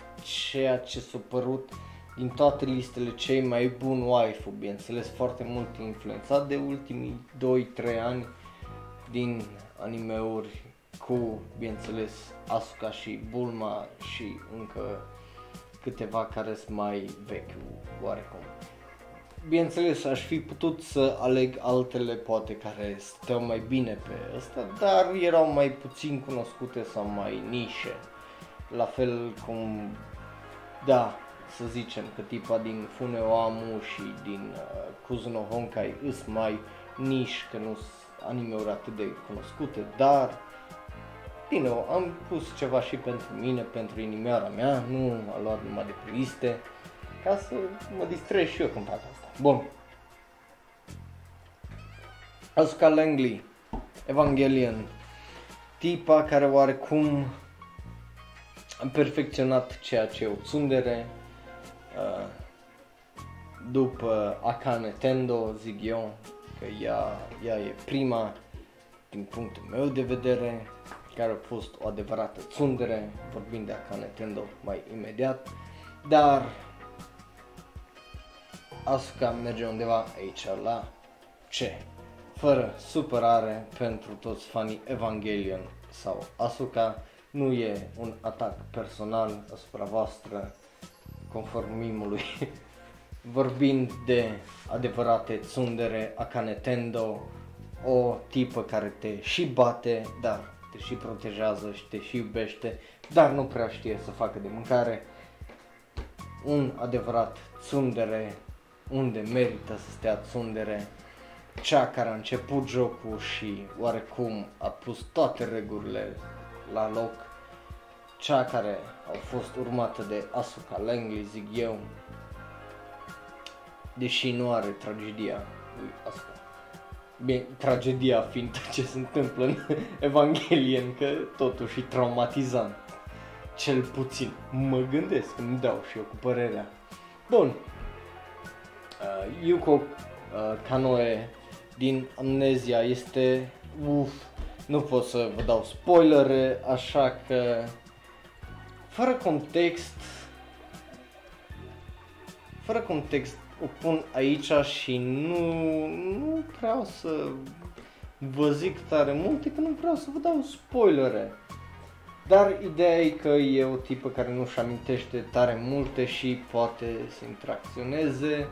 ceea ce s-a părut din toate listele cei mai buni waifu, bineînțeles foarte mult influențat de ultimii 2-3 ani din animeuri cu, bineînțeles, Asuka și Bulma și încă câteva care sunt mai vechi, oarecum. Bineînțeles, aș fi putut să aleg altele poate care stau mai bine pe ăsta, dar erau mai puțin cunoscute sau mai nișe. La fel cum, da, să zicem că tipa din Funeo Amu și din uh, Kuzuno Honkai îs mai niș, că nu sunt anime-uri atât de cunoscute, dar din nou, am pus ceva și pentru mine, pentru inimioara mea, nu a luat numai de pe liste, ca să mă distrez și eu când fac asta. Bun. Asuka Langley, Evangelion, tipa care oarecum a perfecționat ceea ce e o tsundere, uh, după Akane Tendo, zic eu, că ea, ea e prima, din punctul meu de vedere, care a fost o adevărată tsundere, vorbind de Akane Tendo mai imediat, dar Asuka merge undeva aici la C. Fără supărare pentru toți fanii Evangelion sau Asuka, nu e un atac personal asupra voastră conform mimului. [LAUGHS] Vorbind de adevărate tsundere Akane Tendo, o tipă care te și bate, dar te și protejează și te și iubește, dar nu prea știe să facă de mâncare. Un adevărat tsundere, unde merită să stea tsundere, cea care a început jocul și oarecum a pus toate regulile la loc, cea care a fost urmată de Asuka Langley, zic eu, deși nu are tragedia lui Asuka. Bine, tragedia fiind ce se întâmplă în [LAUGHS] Evangelion, că totuși e traumatizant. Cel puțin mă gândesc, îmi dau și eu cu părerea. Bun. Uh, Yuko uh, Kanoe din Amnezia este... Uf, nu pot să vă dau spoilere, așa că... Fără context... Fără context o pun aici și nu, nu vreau să vă zic tare multe, că nu vreau să vă dau spoilere. Dar ideea e că e o tipă care nu-și amintește tare multe și poate să interacționeze,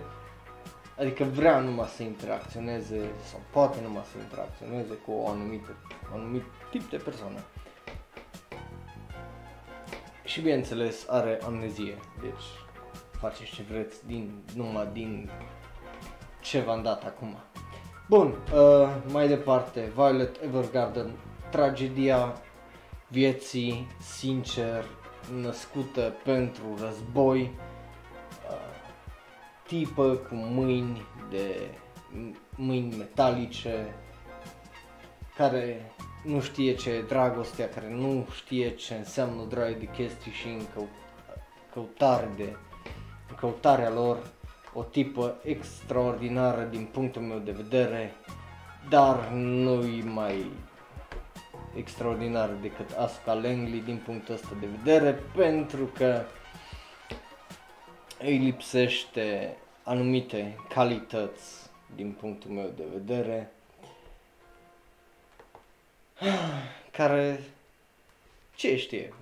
adică vrea numai să interacționeze sau poate numai să interacționeze cu o anumită, un anumit tip de persoană. Și bineînțeles are amnezie, deci faceți ce vreți din, numai din ce v-am dat acum. Bun, uh, mai departe, Violet Evergarden, tragedia vieții, sincer, născută pentru război, uh, tipă cu mâini de mâini metalice, care nu știe ce e dragostea, care nu știe ce înseamnă drag de chestii și în căutare de căutarea lor, o tipă extraordinară din punctul meu de vedere, dar nu-i mai extraordinar decât Asuka Langley din punctul ăsta de vedere, pentru că îi lipsește anumite calități din punctul meu de vedere [SIGHS] care ce știe,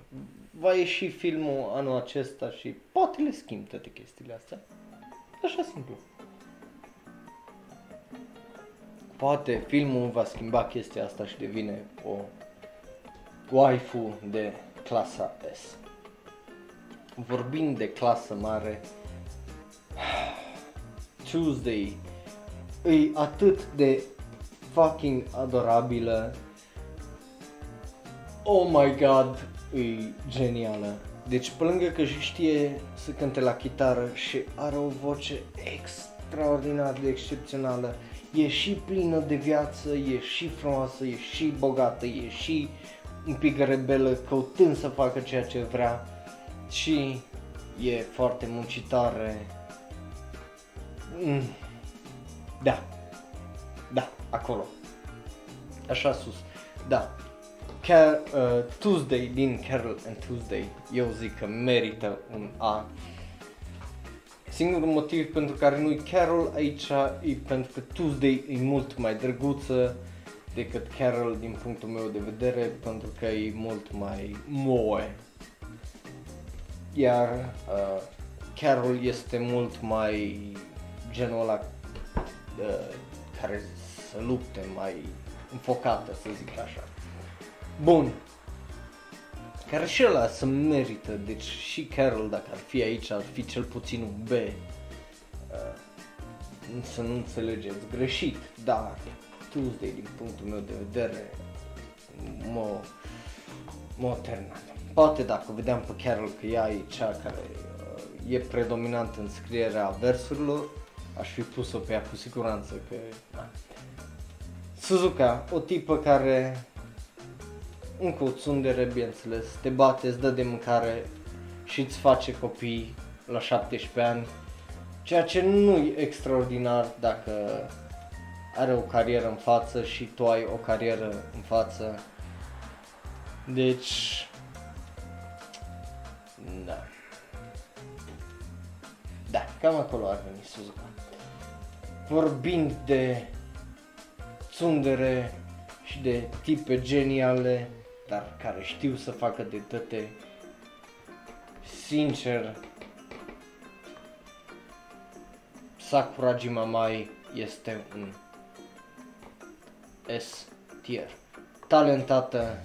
va ieși filmul anul acesta și poate le schimb toate chestiile astea. Așa simplu. Poate filmul va schimba chestia asta și devine o waifu de clasa S. Vorbind de clasă mare, Tuesday e atât de fucking adorabilă. Oh my god, e genială. Deci pe lângă că știe să cânte la chitară și are o voce extraordinar de excepțională, e și plină de viață, e și frumoasă, e și bogată, e și un pic rebelă, căutând să facă ceea ce vrea și e foarte muncitoare. Mm. Da, da, acolo. Așa sus. Da, Car- uh, Tuesday din Carol and Tuesday, eu zic că merită un A. Singurul motiv pentru care nu-i Carol aici e pentru că Tuesday e mult mai drăguță decât Carol din punctul meu de vedere, pentru că e mult mai moe. Iar uh, Carol este mult mai genul ăla uh, care să lupte, mai înfocată, să zic așa. Bun. Care și ăla să merită, deci și Carol dacă ar fi aici ar fi cel puțin un B. Uh, să nu înțelegeți greșit, dar Tuesday din punctul meu de vedere mă, mă terminat. Poate dacă vedeam pe Carol că ea e cea care uh, e predominant în scrierea versurilor, aș fi pus-o pe ea cu siguranță că... Da. Suzuka, o tipă care încă o țundere, bineînțeles, te bate, îți dă de mâncare și îți face copii la 17 ani, ceea ce nu e extraordinar dacă are o carieră în față și tu ai o carieră în față. Deci, da. Da, cam acolo ar veni Suzuka. Vorbind de țundere și de tipe geniale, dar care știu să facă de toate. Sincer, Sakurajima Mai este un S tier. Talentată,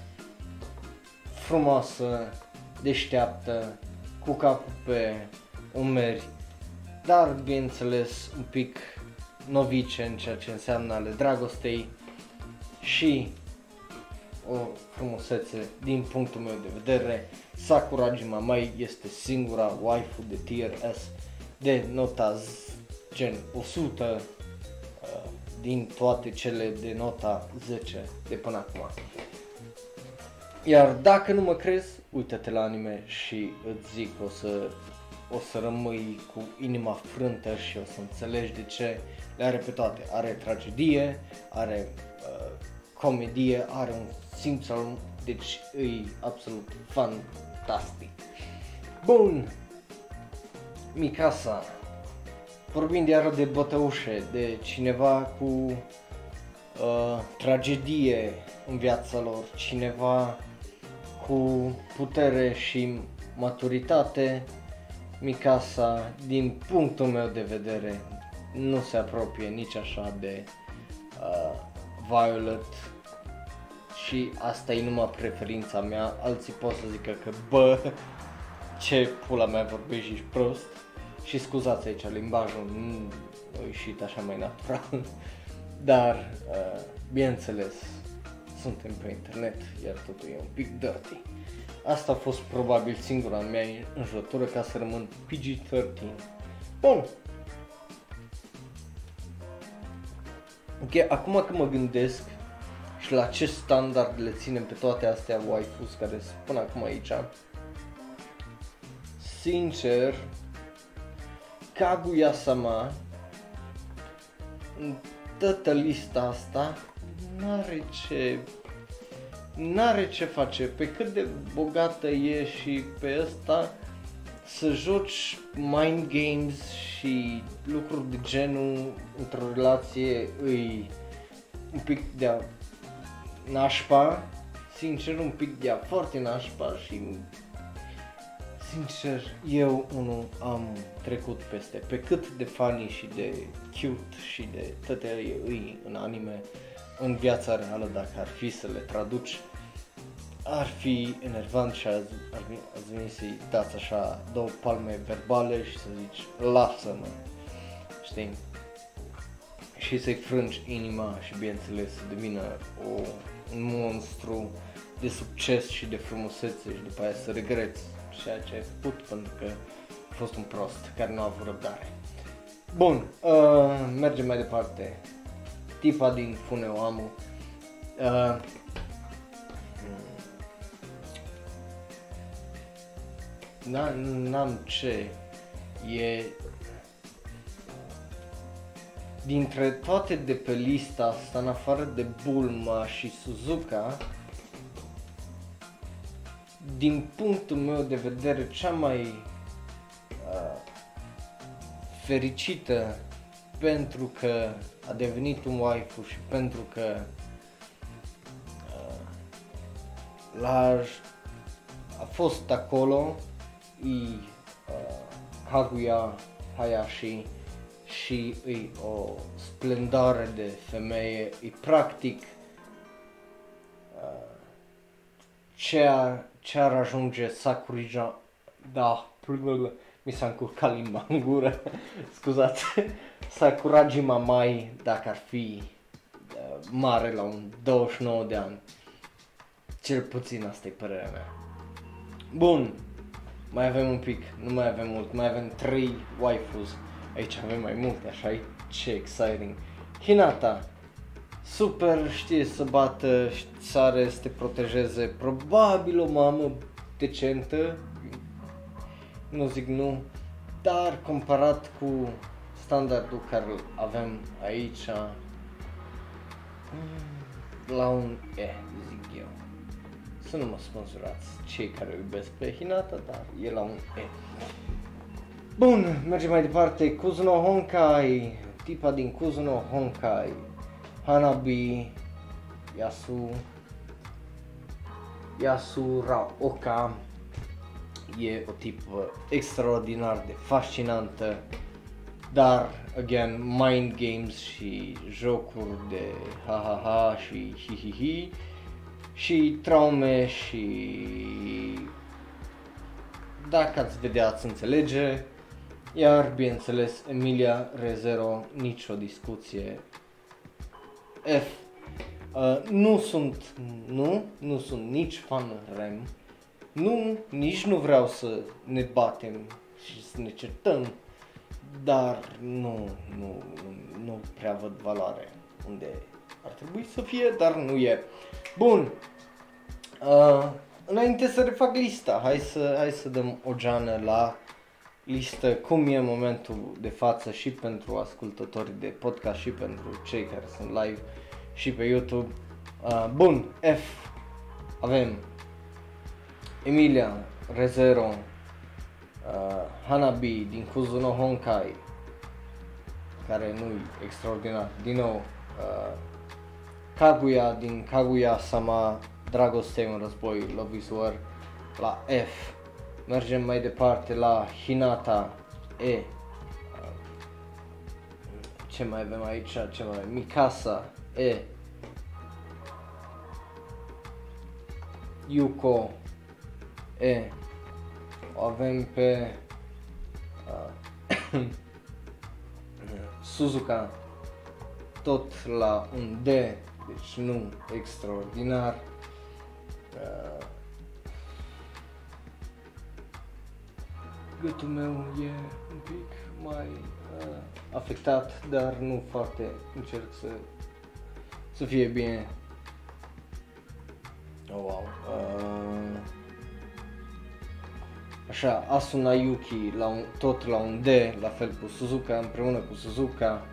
frumoasă, deșteaptă, cu capul pe umeri, dar bineînțeles un pic novice în ceea ce înseamnă ale dragostei și o frumusețe din punctul meu de vedere. Sakurajima mai este singura waifu de tier S de nota Z, gen 100 uh, din toate cele de nota 10 de până acum. Iar dacă nu mă crezi, uită-te la anime și îți zic o să, o să rămâi cu inima frântă și o să înțelegi de ce le are pe toate. Are tragedie, are uh, comedie, are un simț al deci e absolut fantastic. Bun, Mikasa, vorbind iar de bătăușe, de cineva cu uh, tragedie în viața lor, cineva cu putere și maturitate, Mikasa, din punctul meu de vedere, nu se apropie nici așa de uh, Violet și asta e numai preferința mea, alții pot să zică că bă, ce pula mea vorbești și prost și scuzați aici limbajul, nu a ieșit așa mai natural, [LAUGHS] dar uh, bineînțeles suntem pe internet, iar totul e un pic dirty. Asta a fost probabil singura mea înjurătură ca să rămân PG-13. Bun. Ok, acum că mă gândesc și la ce standard le ținem pe toate astea waifus care sunt până acum aici, sincer, Kaguya-sama în toată lista asta n-are ce n-are ce face, pe cât de bogată e și pe ăsta să joci mind games și lucruri de genul într-o relație îi un pic de nașpa, sincer un pic de foarte nașpa și sincer eu unul am trecut peste pe cât de funny și de cute și de toate îi în anime în viața reală dacă ar fi să le traduci ar fi enervant și ați, ați venit să-i dați așa două palme verbale și să zici lasă-mă, știi? Și să-i frângi inima și bineînțeles să devină o, un monstru de succes și de frumusețe și după aia să regreți ceea ce ai făcut pentru că a fost un prost care nu a avut răbdare. Bun, uh, mergem mai departe tipa din Funeoamu. Uh, n-am ce, e dintre toate de pe lista asta, în afară de Bulma și Suzuka, din punctul meu de vedere, cea mai uh, fericită pentru că a devenit un waifu și pentru că uh, la, a fost acolo e uh, Kaguya Hayashi și e o splendare de femeie, e practic uh, ce, ar, ce ar ajunge Sakurija, da, mi s-a încurcat limba în gură, [LAUGHS] scuzați, [LAUGHS] Sakurajima Mai, dacă ar fi uh, mare la un 29 de ani. Cel puțin asta e părerea mea. Bun, mai avem un pic, nu mai avem mult, mai avem 3 waifus. Aici avem mai multe, așa e ce exciting. Hinata, super știe să bată, sare să te protejeze, probabil o mamă decentă, nu zic nu, dar comparat cu standardul care îl avem aici, mm, la un E, zic eu. Să nu mă sponsurați cei care iubesc pe Hinata, dar e la un E. Bun, mergem mai departe. Kuzuno Honkai, tipa din Kuzuno Honkai, Hanabi, Yasu, Yasuraoka, e o tipă extraordinar de fascinantă, dar, again, mind games și jocuri de ha-ha-ha și hi-hi-hi. Și traume și dacă ați vedea ați înțelege, iar bineînțeles Emilia Rezero, nicio discuție. F. Uh, nu sunt, nu, nu sunt nici fan rem. Nu, nici nu vreau să ne batem și să ne certăm, dar nu, nu, nu prea văd valoare unde ar trebui să fie, dar nu e. Bun. Uh, înainte să refac lista, hai să, hai să dăm o geană la listă cum e momentul de față și pentru ascultătorii de podcast și pentru cei care sunt live și pe YouTube. Uh, bun, F. Avem Emilia Rezero, uh, Hanabi din Kuzuno Honkai, care nu e extraordinar, din nou, uh, Kaguya din Kaguya Sama, Dragoste în război, Love is War, la F. Mergem mai departe la Hinata E. Ce mai avem aici? Ce mai Mikasa E. Yuko E. O avem pe uh, [COUGHS] Suzuka tot la un D, deci nu extraordinar. Uh, gâtul meu e un pic mai uh, afectat, dar nu foarte încerc să, să fie bine. Oh, wow. Uh, așa, Asuna Yuki la un, tot la un D, la fel cu Suzuka, împreună cu Suzuka.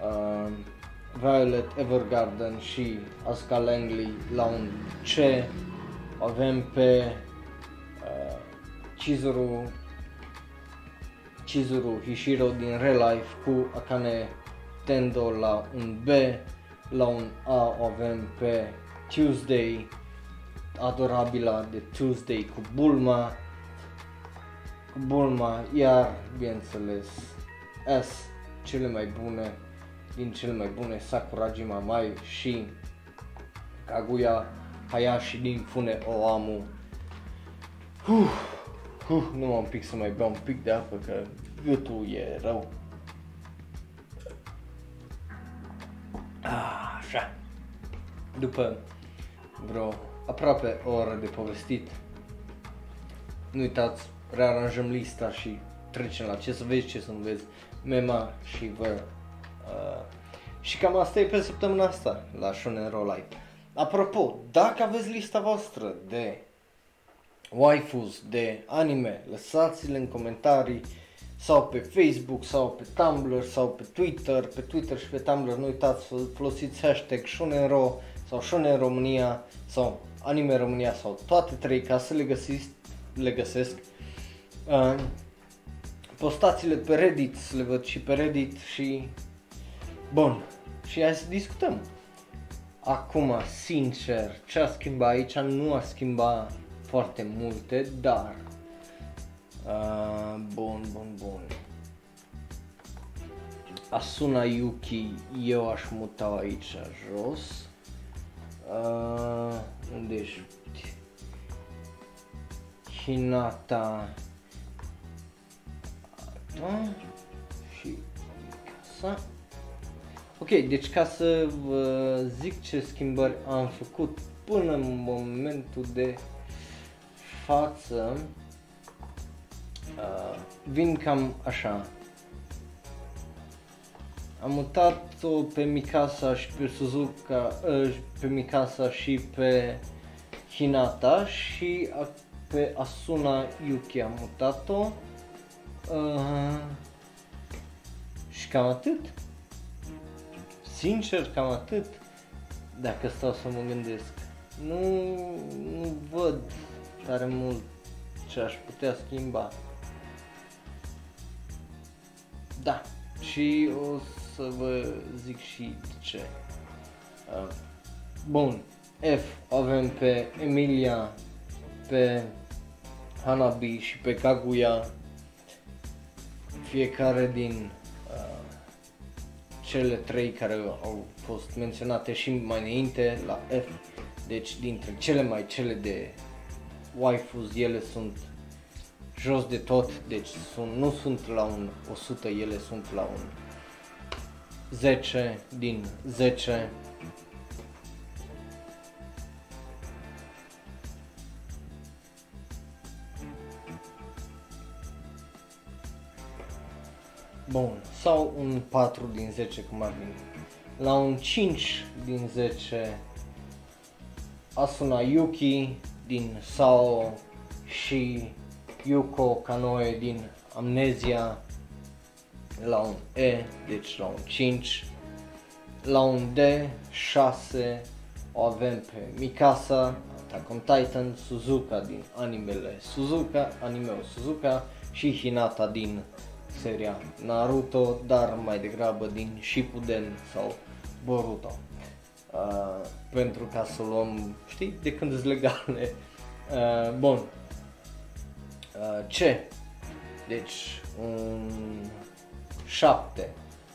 Uh, Violet Evergarden și Asuka Langley la un C. Avem pe uh, Chizuru Chizuru Hishiro din Real Life cu Akane Tendo la un B, la un A o avem pe Tuesday, adorabila de Tuesday cu Bulma, cu Bulma, iar bineînțeles S, cele mai bune, din cele mai bune Sakurajima Mai și Kaguya Hayashi din Fune Oamu. Uf Uh, nu m-am pic să mai beau un pic de apă că gâtul e rău. Ah, așa. După vreo aproape o oră de povestit, nu uitați, rearanjăm lista și trecem la ce să vezi, ce să nu vezi, mema și vă. Uh, și cam asta e pe săptămâna asta la Shonen Roll Live. Apropo, dacă aveți lista voastră de waifus de anime, lăsați-le în comentarii sau pe Facebook sau pe Tumblr sau pe Twitter, pe Twitter și pe Tumblr nu uitați să folosiți hashtag Shonenro sau Shonen România sau Anime România sau toate trei ca să le găsiți, le găsesc. Uh, postați-le pe Reddit, să le văd și pe Reddit și bun. Și hai să discutăm. Acum, sincer, ce a schimbat aici nu a schimbat foarte multe, dar uh, bun, bun, bun. Asuna Yuki eu aș muta aici jos. Uh, unde ești? Hinata uh, și casa. Ok, deci ca să vă zic ce schimbări am făcut până în momentul de față uh, vin cam așa. Am mutat-o pe Mikasa și pe Suzuka, uh, pe Mikasa și pe Hinata și pe Asuna Yuki am mutat-o. Uh, și cam atât. Sincer, cam atât. Dacă stau să mă gândesc. Nu, nu văd tare mult ce aș putea schimba. Da, și o să vă zic și de ce. Uh, bun, F avem pe Emilia, pe Hanabi și pe Kaguya, fiecare din cele trei care au fost menționate și mai înainte la F, deci dintre cele mai cele de waifus, ele sunt jos de tot, deci sunt, nu sunt la un 100, ele sunt la un 10 din 10. Bun, sau un 4 din 10 cum ar veni. La un 5 din 10 Asuna Yuki din Sao și Yuko Kanoe din Amnesia la un E, deci la un 5. La un D, 6, o avem pe Mikasa, Attack on Titan, Suzuka din animele Suzuka, animeul Suzuka și Hinata din seria Naruto, dar mai degrabă din Shippuden sau Boruto. Uh, pentru ca să luăm, știi, de când sunt legale. Uh, bun. Uh, ce? Deci, un 7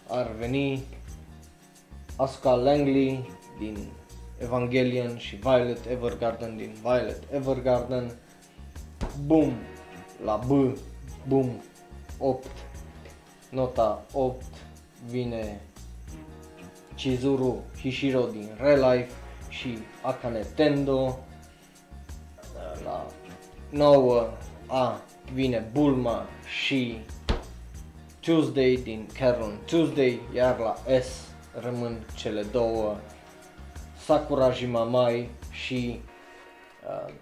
ar veni Asuka Langley din Evangelion și Violet Evergarden din Violet Evergarden. Boom! La B, boom, 8. Nota 8 vine Chizuru Hishiro din Relife și Akane Tendo. La 9 A vine Bulma și Tuesday din Carol Tuesday, iar la S rămân cele două Sakura Jimamai și uh,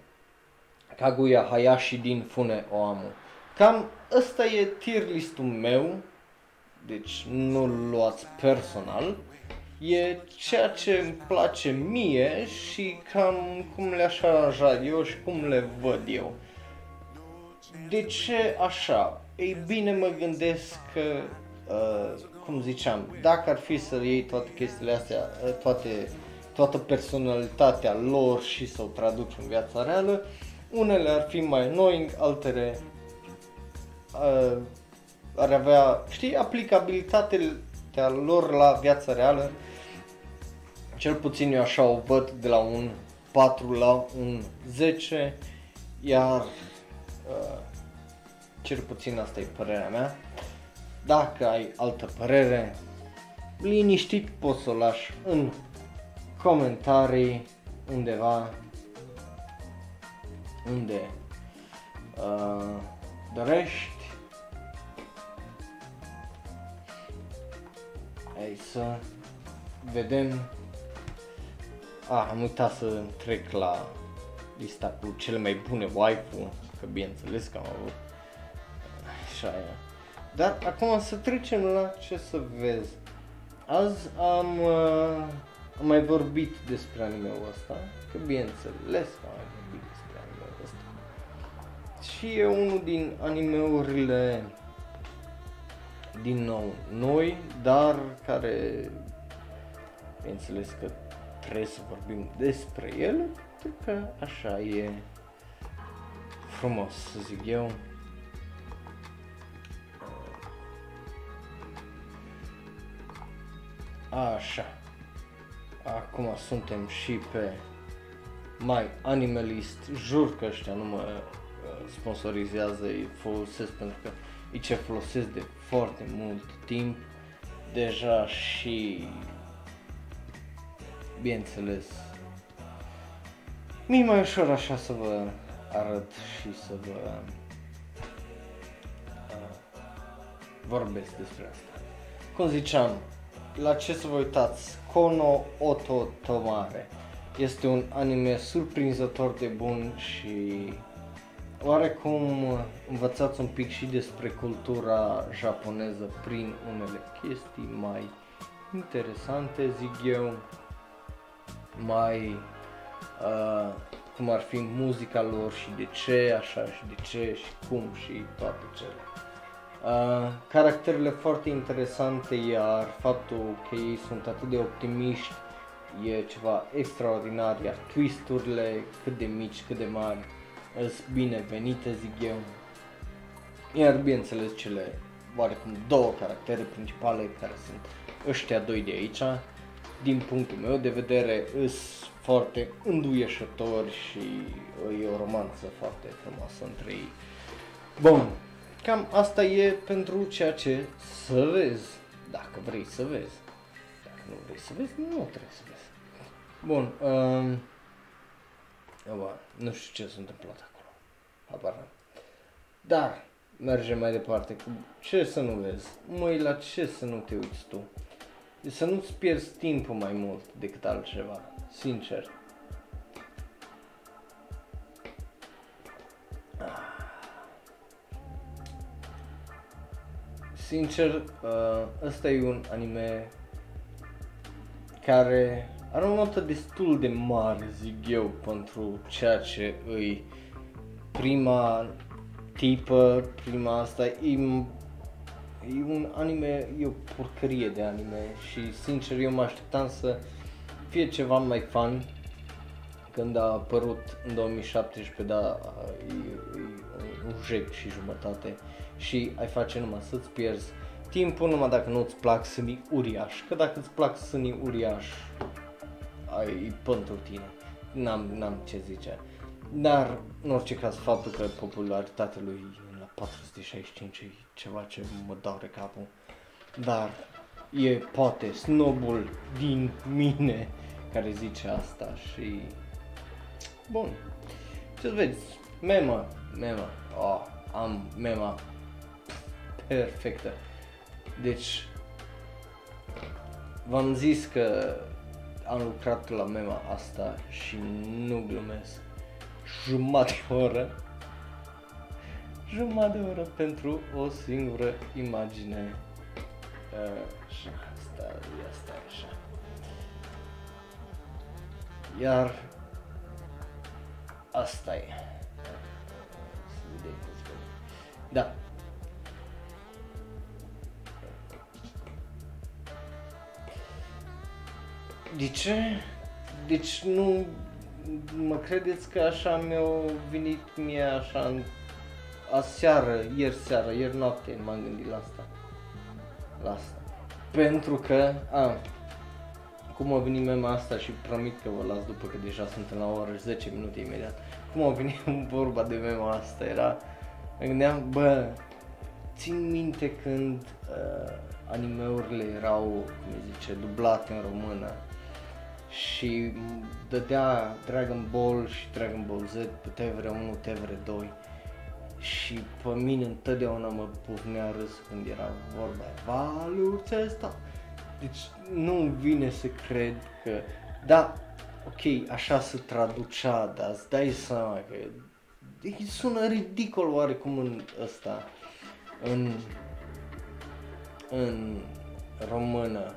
Kaguya Hayashi din Fune Oamu. Cam ăsta e tier listul meu, deci nu-l luați personal, e ceea ce îmi place mie și cam cum le-aș aranja eu și cum le văd eu. De ce așa? Ei bine, mă gândesc că, uh, cum ziceam, dacă ar fi să iei toate chestiile astea, uh, toate, toată personalitatea lor și să o traduci în viața reală, unele ar fi mai annoying, altele uh, ar avea, știi, aplicabilitatea lor la viața reală. Cel puțin eu așa o văd de la un 4 la un 10, iar uh, cel puțin asta e părerea mea. Dacă ai altă părere, liniștit poți să o lași în comentarii undeva unde uh, dorești. Hai să vedem. Ah, am uitat să trec la lista cu cele mai bune waifu, că bineînțeles că am avut așa e. Dar acum să trecem la ce să vezi. Azi am, uh, am mai vorbit despre anime-ul ăsta, că bineînțeles că am mai vorbit despre anime-ul ăsta. Și e unul din animeurile din nou noi, dar care bineînțeles că trebuie să vorbim despre el, pentru că așa e frumos, să zic eu. Așa. Acum suntem și pe My Animalist. Jur că ăștia nu mă uh, sponsorizează, îi folosesc pentru că e ce folosesc de foarte mult timp. Deja și bineînțeles mi mai ușor așa să vă arăt și să vă uh, vorbesc despre asta. Cum ziceam, la ce să vă uitați, Kono Oto Tomare. Este un anime surprinzător de bun și oarecum învățați un pic și despre cultura japoneză prin unele chestii mai interesante, zic eu, mai uh, cum ar fi muzica lor și de ce, așa și de ce și cum și toate cele. Uh, caracterele foarte interesante, iar faptul că ei sunt atât de optimiști e ceva extraordinar, iar twisturile cât de mici, cât de mari, sunt binevenite, zic eu. Iar bineînțeles cele oarecum două caractere principale care sunt ăștia doi de aici. Din punctul meu de vedere, îs foarte înduieșători și e o romanță foarte frumoasă între ei. Bun, cam asta e pentru ceea ce să vezi, dacă vrei să vezi. Dacă nu vrei să vezi, nu trebuie să vezi. Bun, um, Oba, nu știu ce s-a întâmplat acolo. Habar n-am. Dar, mergem mai departe cu ce să nu vezi. Măi, la ce să nu te uiți tu? Să nu-ți pierzi timpul mai mult decât altceva. Sincer. Sincer, uh, ăsta e un anime care are o notă destul de mare, zic eu, pentru ceea ce îi prima tipă, prima asta, e, e un anime, e o porcărie de anime și sincer eu mă așteptam să fie ceva mai fun când a apărut în 2017, da, e, e un jec și jumătate și ai face numai să-ți pierzi timpul numai dacă nu-ți plac sânii uriaș, că dacă îți plac sânii uriaș, ai pentru tine, n-am, n-am ce zice. Dar, în orice caz, faptul că popularitatea lui e la 465 e ceva ce mă doare capul. Dar e poate snobul din mine care zice asta și... Bun. Ce vezi? Mema, mema. Oh, am mema perfectă. Deci, v-am zis că am lucrat la mema asta și nu glumesc. Jumătate de oră jumătate de oră pentru o singură imagine. Uh, și asta, asta e așa. Iar asta e. Da. De ce? Deci nu mă credeți că așa mi-a venit mie așa în aseară, ieri seară, ieri noapte m-am gândit la asta. La asta. Pentru că, a, cum a venit mema asta și promit că vă las după că deja sunt la oră 10 minute imediat. Cum a venit [LAUGHS] vorba de mema asta, era, mă gândeam, bă, țin minte când uh, animeurile erau, cum zice, dublate în română și dădea Dragon Ball și Dragon Ball Z pe TVR1, TVR2 și pe mine întotdeauna mă pufnea râs când era vorba Valuța asta. Deci nu vine să cred că, da, ok, așa se traducea, dar îți dai seama că sună ridicol oarecum în ăsta, în, în română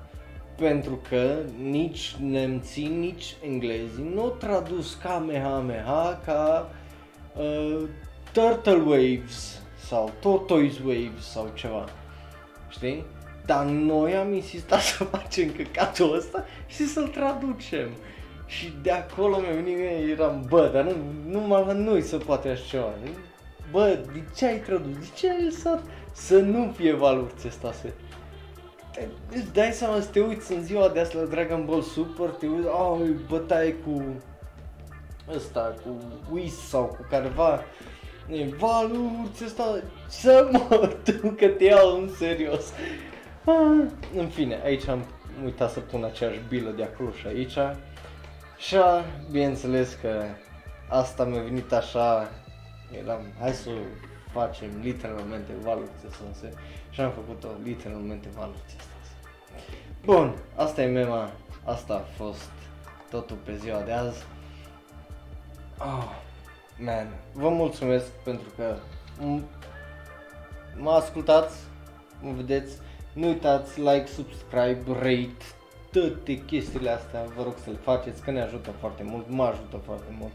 pentru că nici nemții, nici englezii nu au tradus Kamehameha ca uh, Turtle Waves sau Tortoise Waves sau ceva, știi? Dar noi am insistat [LAUGHS] să facem căcatul ăsta și să-l traducem. Și de acolo mi-a venit mie, eram, bă, dar nu, numai la noi să poate așa ceva. Bă, de ce ai tradus? De ce ai lăsat să nu fie valuri să îți dai seama să te uiți în ziua de asta la Dragon Ball Super, te uiți, oh, bătaie cu ăsta, cu Whis sau cu careva, e, Valu, ăsta, să mă tu că te iau în serios. Ah, în fine, aici am uitat să pun aceeași bilă de acolo și aici. Și bineînțeles că asta mi-a venit așa, eram, hai să facem literalmente valuri să și am făcut-o literalmente valuri Bun, asta e mema, asta a fost totul pe ziua de azi. Oh, man, vă mulțumesc pentru că mă ascultați, mă vedeți, nu uitați like, subscribe, rate, toate chestiile astea, vă rog să le faceți, că ne ajută foarte mult, mă ajută foarte mult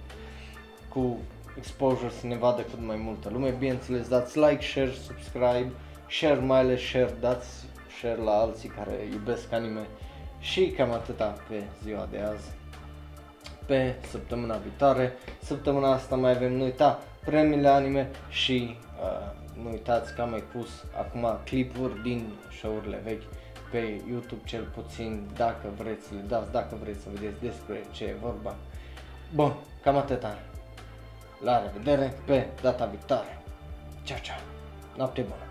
cu exposure să ne vadă cât mai multă lume. Bineînțeles, dați like, share, subscribe, share mai ales share, dați share la alții care iubesc anime și cam atâta pe ziua de azi. Pe săptămâna viitoare, săptămâna asta mai avem, nu uita, premiile anime și uh, nu uitați că am mai pus acum clipuri din show-urile vechi pe YouTube cel puțin, dacă vreți să le dați, dacă vreți să vedeți despre ce e vorba. Bun, cam atâta. La revedere pe data viitoare. Ciao, ciao. Noapte bună.